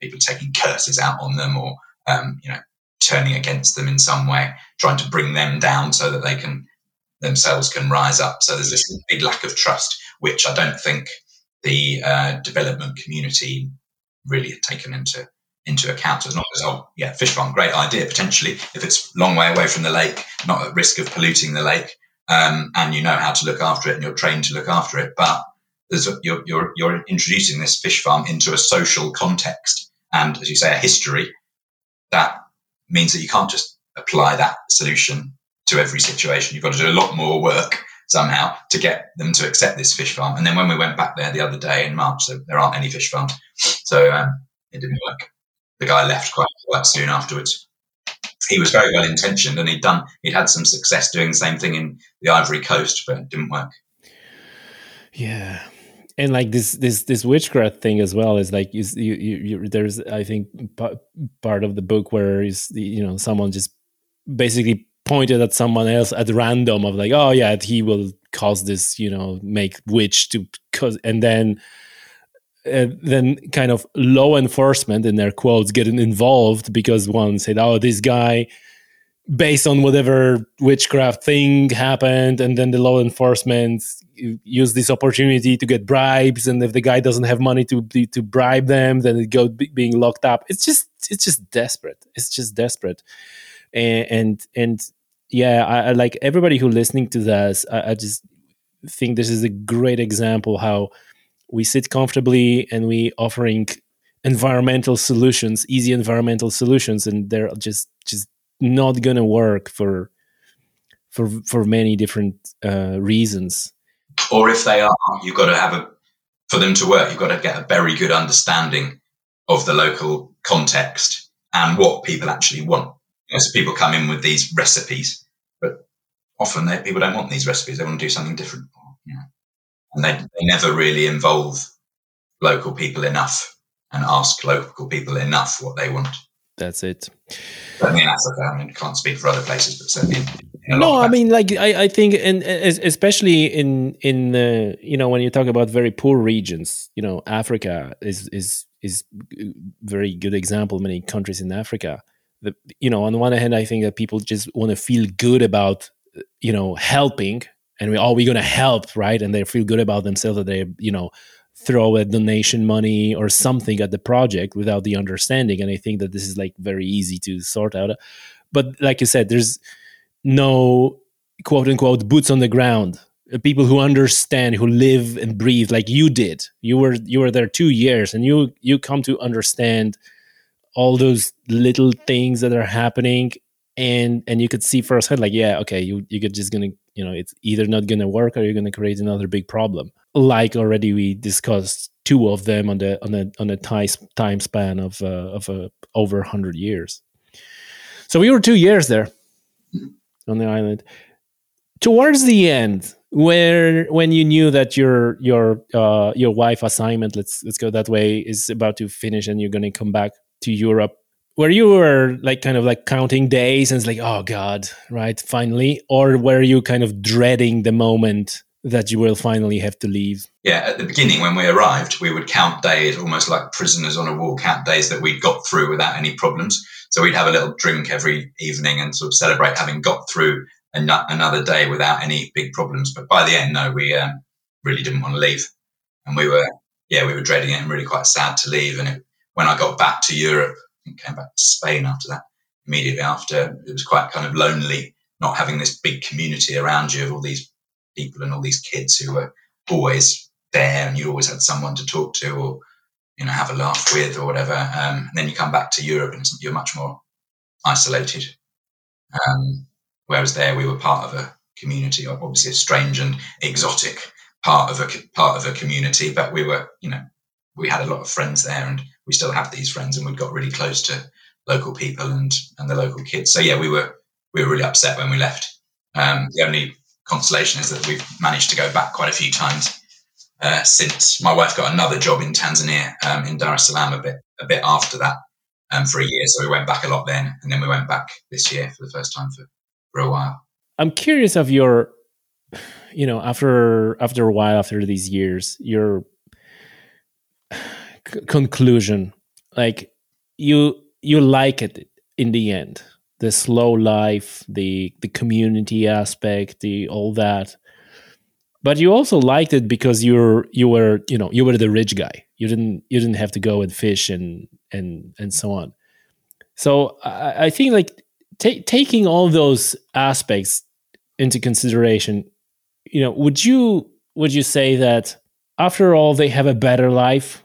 people are taking curses out on them or um, you know turning against them in some way, trying to bring them down so that they can themselves can rise up. So there's this big lack of trust, which I don't think the uh, development community really had taken into into account. It's not as oh yeah, fish farm, great idea potentially if it's a long way away from the lake, not at risk of polluting the lake, um, and you know how to look after it and you're trained to look after it. But there's a, you're, you're you're introducing this fish farm into a social context and as you say a history that means that you can't just apply that solution to every situation. You've got to do a lot more work somehow to get them to accept this fish farm. And then when we went back there the other day in March, so there aren't any fish farms. So um, it didn't work. The guy left quite, quite soon afterwards. He was very well intentioned and he'd done, he'd had some success doing the same thing in the Ivory Coast, but it didn't work. Yeah. And like this, this, this witchcraft thing as well is like you, you, you there's I think part of the book where is you know someone just basically pointed at someone else at random of like oh yeah he will cause this you know make witch to cause and then uh, then kind of law enforcement in their quotes getting involved because one said oh this guy based on whatever witchcraft thing happened and then the law enforcement use this opportunity to get bribes and if the guy doesn't have money to to bribe them then it goes being locked up. It's just it's just desperate. It's just desperate. And and, and yeah, I, I, like everybody who listening to this. I, I, just think this is a great example how we sit comfortably and we offering environmental solutions, easy environmental solutions, and they're just just not gonna work for for for many different uh, reasons. Or if they are, you've got to have a for them to work. You've got to get a very good understanding of the local context and what people actually want know, so people come in with these recipes, often they, people don't want these recipes. They want to do something different. You know? And they, they never really involve local people enough and ask local people enough what they want. That's it. Certainly in Africa, I mean, can't speak for other places, but certainly. In, no, I mean, like I, I think, and especially in in the you know when you talk about very poor regions, you know, Africa is is is very good example. Many countries in Africa, the, you know on the one hand i think that people just want to feel good about you know helping and we are oh, we going to help right? And they feel good about themselves that they you know throw a donation money or something at the project without the understanding and i think that this is like very easy to sort out. But like you said there's no quote unquote boots on the ground. Uh, people who understand who live and breathe like you did. You were you were there 2 years and you you come to understand all those little things that are happening and and you could see firsthand like yeah okay you you could just gonna you know it's either not gonna work or you're gonna create another big problem. Like already we discussed two of them on the on a on a time time span of uh, of uh, over 100 years. So we were two years there on the island. Towards the end, where when you knew that your your uh, your wife assignment, let's let's go that way, is about to finish and you're going to come back to Europe, where you were like kind of like counting days and it's like, oh God, right, finally, or were you kind of dreading the moment that you will finally have to leave? Yeah, at the beginning when we arrived, we would count days almost like prisoners on a wall, count days that we'd got through without any problems. So we'd have a little drink every evening and sort of celebrate having got through an- another day without any big problems. But by the end, no, we um, really didn't want to leave. And we were, yeah, we were dreading it and really quite sad to leave. And it, when I got back to Europe and came back to Spain after that, immediately after, it was quite kind of lonely not having this big community around you of all these people and all these kids who were always there and you always had someone to talk to or you know have a laugh with or whatever. Um, and then you come back to europe and you're much more isolated. Um, whereas there we were part of a community obviously a strange and exotic part of a part of a community but we were you know we had a lot of friends there and we still have these friends and we got really close to local people and and the local kids so yeah we were we were really upset when we left um, the only consolation is that we've managed to go back quite a few times uh, since. My wife got another job in Tanzania um, in Dar es Salaam a bit a bit after that um, for a year, so we went back a lot then, and then we went back this year for the first time for for a while. I'm curious of your, you know, after after a while, after these years, your c- conclusion, like you you like it in the end the slow life, the the community aspect, the all that. But you also liked it because you're you were you know you were the rich guy. You didn't you didn't have to go and fish and and and so on. So I, I think like taking all those aspects into consideration, you know, would you would you say that after all they have a better life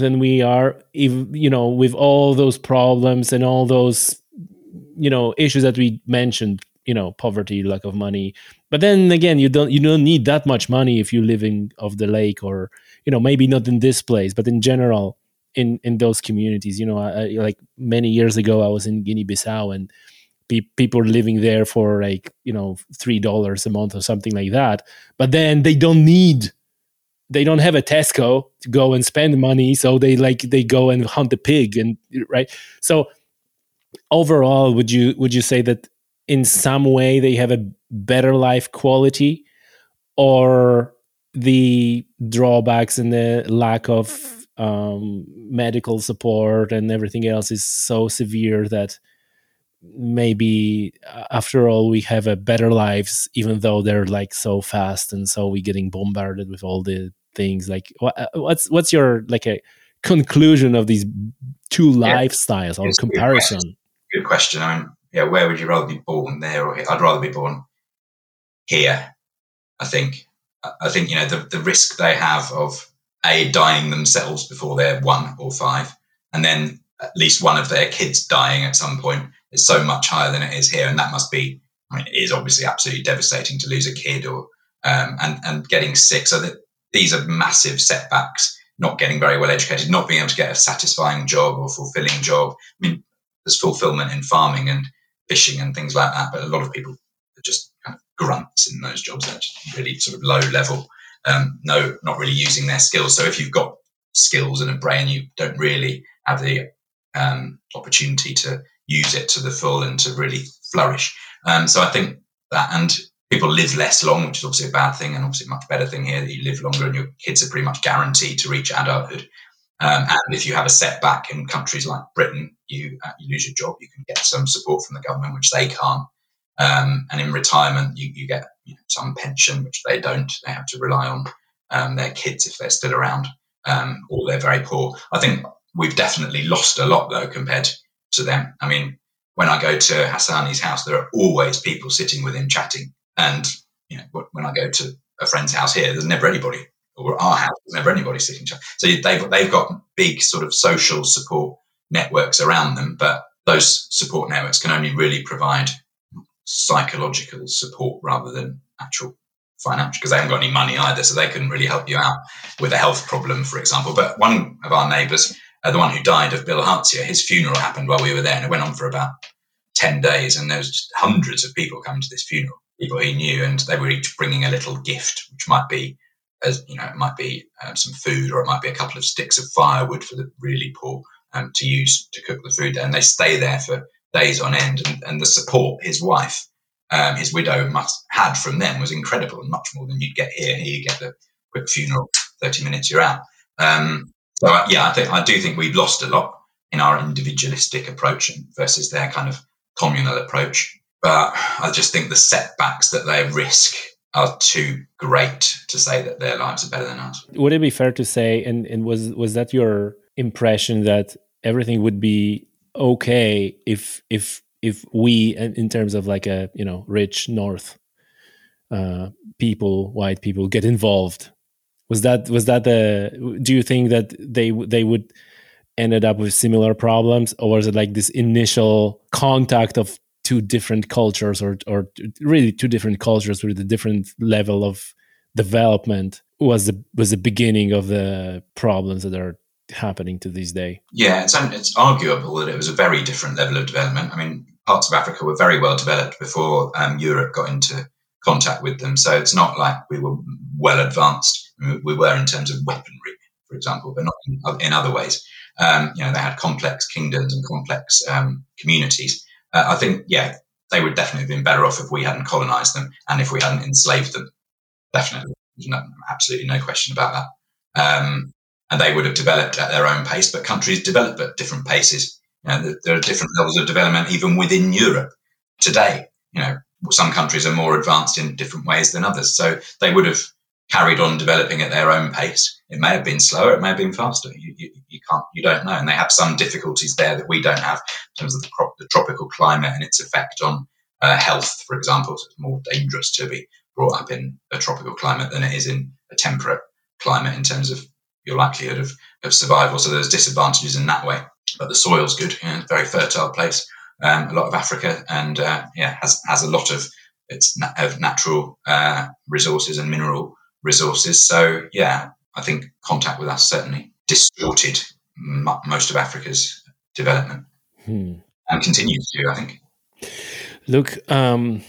than we are, if you know, with all those problems and all those you know issues that we mentioned you know poverty lack of money. But then again you don't you don't need that much money if you're living off the lake or you know maybe not in this place but in general in in those communities. You know I, like many years ago i was in guinea-bissau and pe- people living there for like you know three dollars a month or something like that. But then they don't need they don't have a tesco to go and spend money so they like they go and hunt a pig and right? So overall would you would you say that in some way they have a better life quality or the drawbacks and the lack of um, medical support and everything else is so severe that maybe uh, after all we have a better lives even though they're like so fast and so we getting bombarded with all the things like uh, what's what's your like a conclusion of these two lifestyles or comparison good question. I mean, yeah, where would you rather be born there or here? I'd rather be born here. I think. I think you know the the risk they have of a dying themselves before they're one or five, and then at least one of their kids dying at some point is so much higher than it is here, and that must be. I mean, it is obviously absolutely devastating to lose a kid or um, and and getting sick. So that these are massive setbacks. Not getting very well educated, not being able to get a satisfying job or fulfilling job. I mean, there's fulfillment in farming and fishing and things like that. But a lot of people are just kind of grunts in those jobs. They're really sort of low level, um, no, not really using their skills. So if you've got skills and a brain, you don't really have the um, opportunity to use it to the full and to really flourish. Um, so I think that, and people live less long, which is obviously a bad thing, and obviously a much better thing here that you live longer and your kids are pretty much guaranteed to reach adulthood. Um, and if you have a setback in countries like Britain, you uh, you lose your job. You can get some support from the government, which they can't. Um, and in retirement, you, you get you know, some pension, which they don't. They have to rely on um, their kids if they're still around, um, or they're very poor. I think we've definitely lost a lot though compared to them. I mean, when I go to Hassani's house, there are always people sitting with him chatting, and you know, when I go to a friend's house here, there's never anybody or our house, there's never anybody sitting. So they've they've got big sort of social support networks around them, but those support networks can only really provide psychological support rather than actual financial because they haven't got any money either, so they couldn't really help you out with a health problem, for example. But one of our neighbours, uh, the one who died of bilharzia, his funeral happened while we were there, and it went on for about 10 days. And there was hundreds of people coming to this funeral, people he knew, and they were each bringing a little gift, which might be, as you know, it might be um, some food or it might be a couple of sticks of firewood for the really poor um, to use to cook the food. And they stay there for days on end. And, and the support his wife, um, his widow, must had from them was incredible, and much more than you'd get here. Here you get the quick funeral, 30 minutes, you're out. Um, so yeah, I think I do think we've lost a lot in our individualistic approach versus their kind of communal approach. But I just think the setbacks that they risk are too great to say that their lives are better than ours. Would it be fair to say, and, and was was that your impression that everything would be okay if if if we, in terms of like a you know rich North uh, people, white people, get involved? Was that was that the? Do you think that they they would ended up with similar problems, or was it like this initial contact of two different cultures, or or really two different cultures with a different level of development? Was the was the beginning of the problems that are happening to this day? Yeah, it's it's arguable that it was a very different level of development. I mean, parts of Africa were very well developed before um, Europe got into contact with them, so it's not like we were well advanced. We were in terms of weaponry, for example, but not in, other ways. Um, you know, they had complex kingdoms and complex um, communities. Uh, I think, yeah, they would definitely have been better off if we hadn't colonized them and if we hadn't enslaved them. Definitely. There's no, absolutely no question about that. Um, and they would have developed at their own pace, but countries develop at different paces. You know, there are different levels of development even within Europe today. You know, some countries are more advanced in different ways than others. So they would have carried on developing at their own pace. It may have been slower, it may have been faster. You, you, you can't, you don't know. And they have some difficulties there that we don't have in terms of the, the tropical climate and its effect on uh, health, for example. So it's more dangerous to be brought up in a tropical climate than it is in a temperate climate in terms of your likelihood of, of survival. So there's disadvantages in that way. But the soil's good, you know, very fertile place. Um, a lot of Africa, and uh, yeah, has has a lot of its na- of natural uh, resources and mineral resources. So, yeah, I think contact with us certainly distorted m- most of Africa's development hmm. and continues to, I think. Look, um,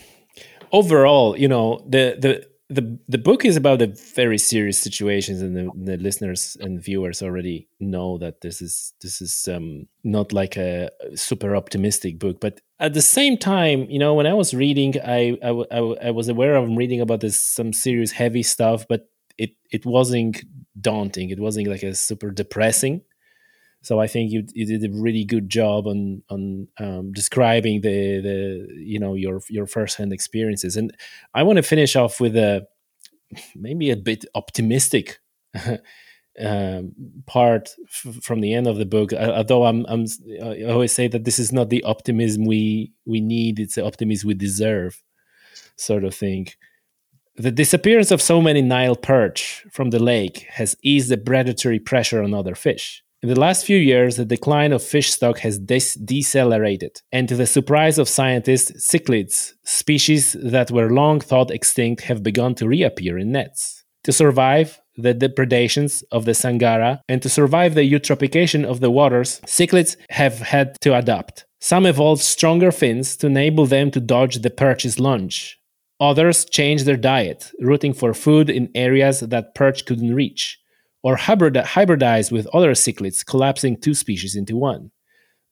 overall, you know, the, the, the the book is about the very serious situations, and the, the, listeners and viewers already know that this is this is um, not like a super optimistic book. But at the same time, you know, when I was reading, I I, I, I was aware of reading about this some serious heavy stuff, but it it wasn't daunting. It wasn't like a super depressing. So I think you you did a really good job on on um, describing the the you know your your firsthand experiences. And I want to finish off with a maybe a bit optimistic um, part f- from the end of the book. Although I'm, I'm I always say that this is not the optimism we we need; it's the optimism we deserve, sort of thing. The disappearance of so many Nile perch from the lake has eased the predatory pressure on other fish. In the last few years, the decline of fish stock has des- decelerated, and to the surprise of scientists, cichlids, species that were long thought extinct, have begun to reappear in nets. To survive the depredations of the Sangara and to survive the eutrophication of the waters, cichlids have had to adapt. Some evolved stronger fins to enable them to dodge the perch's lunge. Others changed their diet, rooting for food in areas that perch couldn't reach or hybridize with other cichlids, collapsing two species into one.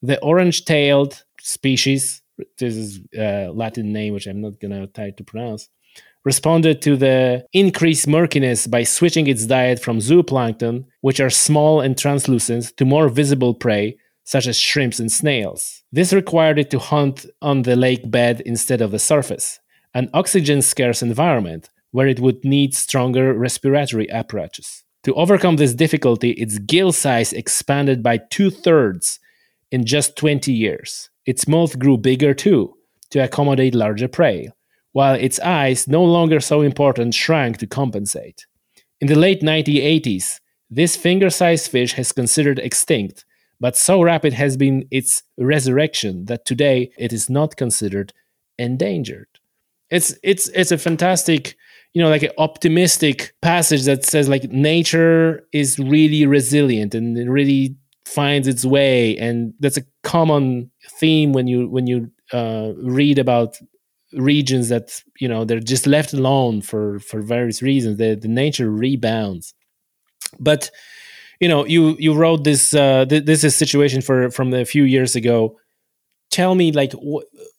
The orange tailed species, this is a Latin name which I'm not going to try to pronounce, responded to the increased murkiness by switching its diet from zooplankton, which are small and translucent, to more visible prey, such as shrimps and snails. This required it to hunt on the lake bed instead of the surface, an oxygen scarce environment where it would need stronger respiratory apparatus. To overcome this difficulty, its gill size expanded by two thirds in just 20 years. Its mouth grew bigger too, to accommodate larger prey, while its eyes, no longer so important, shrank to compensate. In the late 1980s, this finger sized fish has considered extinct, but so rapid has been its resurrection that today it is not considered endangered. It's, it's, it's a fantastic you know like an optimistic passage that says like nature is really resilient and it really finds its way and that's a common theme when you when you uh, read about regions that you know they're just left alone for for various reasons. The the nature rebounds, but you know you you wrote this uh, th- this is situation for from a few years ago. Tell me like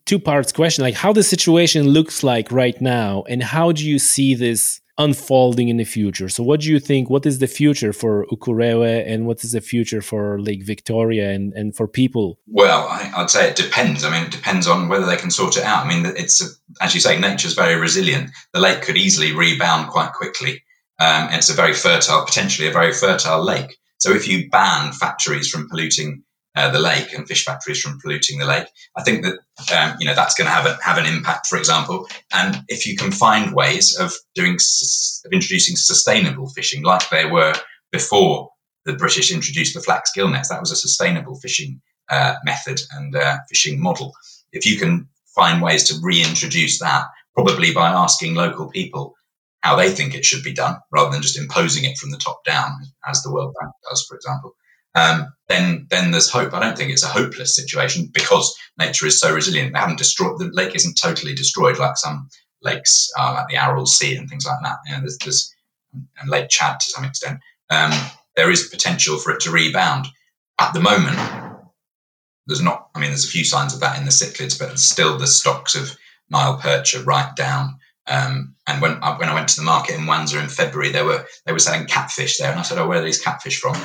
two parts question like how the situation looks like right now and how do you see this unfolding in the future. So, what do you think? What is the future for Ukerewe and what is the future for Lake Victoria and, and for people? Well, I, would say it depends. I mean, it depends on whether they can sort it out. I mean, it's, as you say, nature's very resilient. The lake could easily rebound quite quickly. Um, it's a very fertile, potentially a very fertile lake. So, if you ban factories from polluting uh, the lake and fish factories from polluting the lake. I think that um, you know that's going to have a, have an impact, for example. And if you can find ways of doing of introducing sustainable fishing, like there were before the British introduced the flax gill nets, that was a sustainable fishing uh, method and uh, fishing model. If you can find ways to reintroduce that, probably by asking local people how they think it should be done, rather than just imposing it from the top down, as the World Bank does, for example um, then then there's hope. I don't think it's a hopeless situation because nature is so resilient. They haven't destroyed the lake isn't totally destroyed like some lakes uh, like the Aral Sea and things like that. You know, there's, there's and Lake Chad to some extent. Um, there is potential for it to rebound. At the moment, there's not. I mean, there's a few signs of that in the cichlids, but still the stocks of Nile perch are right down. Um, and when I, when I went to the market in Mwanza in February, they were they were selling catfish there, and I said, "Oh, where are these catfish from?"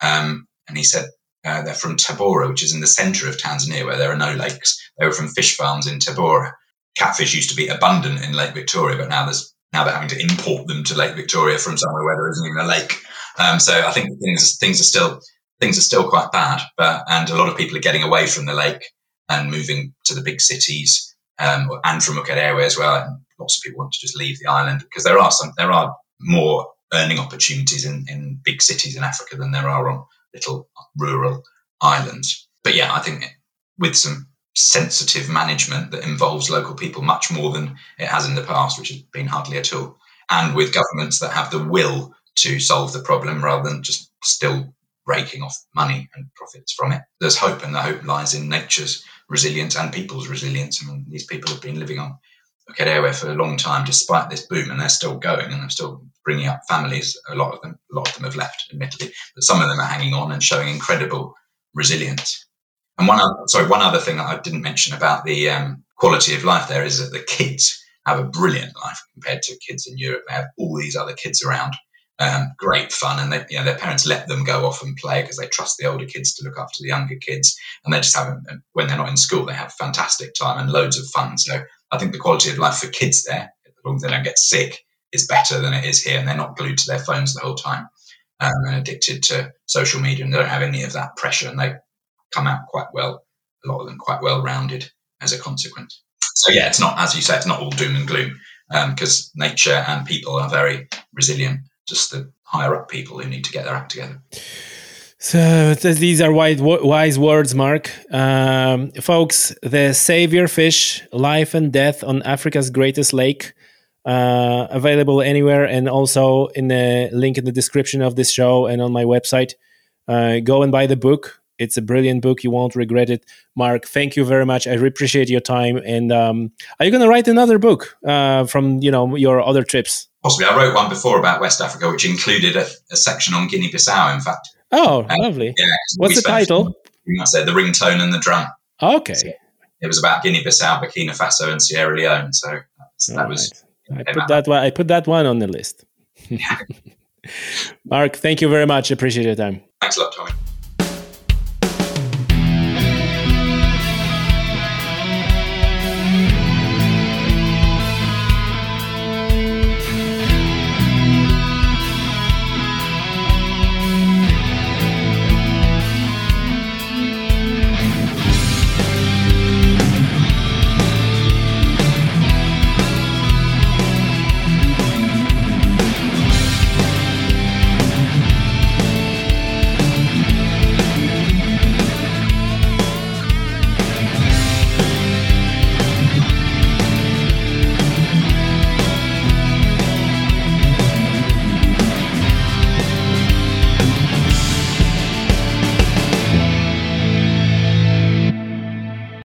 Um, and he said, uh, they're from Tabora, which is in the center of Tanzania, where there are no lakes. They were from fish farms in Tabora. Catfish used to be abundant in Lake Victoria, but now there's now they're having to import them to Lake Victoria from somewhere where there isn't even a lake. Um, so I think things things are still things are still quite bad, but and a lot of people are getting away from the lake and moving to the big cities um, and from Ukerewe as well. And lots of people want to just leave the island because there are some there are more earning opportunities in, in big cities in Africa than there are on little rural islands. But yeah, I think with some sensitive management that involves local people much more than it has in the past, which has been hardly at all, and with governments that have the will to solve the problem rather than just still raking off money and profits from it. There's hope, and the hope lies in nature's resilience and people's resilience. I mean, these people have been living on Ukerewe for a long time, despite this boom, and they're still going and they're still bringing up families. A lot of them, a lot of them have left, admittedly, but some of them are hanging on and showing incredible resilience. And one other, sorry, one other thing that I didn't mention about the um, quality of life there is that the kids have a brilliant life compared to kids in Europe. They have all these other kids around, um, great fun, and they, you know, their parents let them go off and play because they trust the older kids to look after the younger kids, and they just have when they're not in school, they have fantastic time and loads of fun. So I think the quality of life for kids there, as long as they don't get sick, is better than it is here, and they're not glued to their phones the whole time um, and addicted to social media, and they don't have any of that pressure, and they come out quite well. A lot of them quite well rounded as a consequence. So yeah, it's not as you say, it's not all doom and gloom because um, nature and people are very resilient. Just the higher up people who need to get their act together. So these are wise words, Mark. Um, folks, the savior fish, life and death on Africa's greatest lake, uh, available anywhere, and also in the link in the description of this show and on my website. Uh, go and buy the book. It's a brilliant book. You won't regret it. Mark, thank you very much. I appreciate your time. And um, are you going to write another book uh, from you know your other trips? Possibly. I wrote one before about West Africa, which included a, a section on Guinea-Bissau. In fact. Oh, um, lovely. Yeah. What's the title? I said the ringtone and the drum. Okay. So it was about Guinea-Bissau, Burkina Faso, and Sierra Leone. So that was. That was I put that one. I put that one on the list. Mark, thank you very much. Appreciate your time. Thanks a lot, Tommy.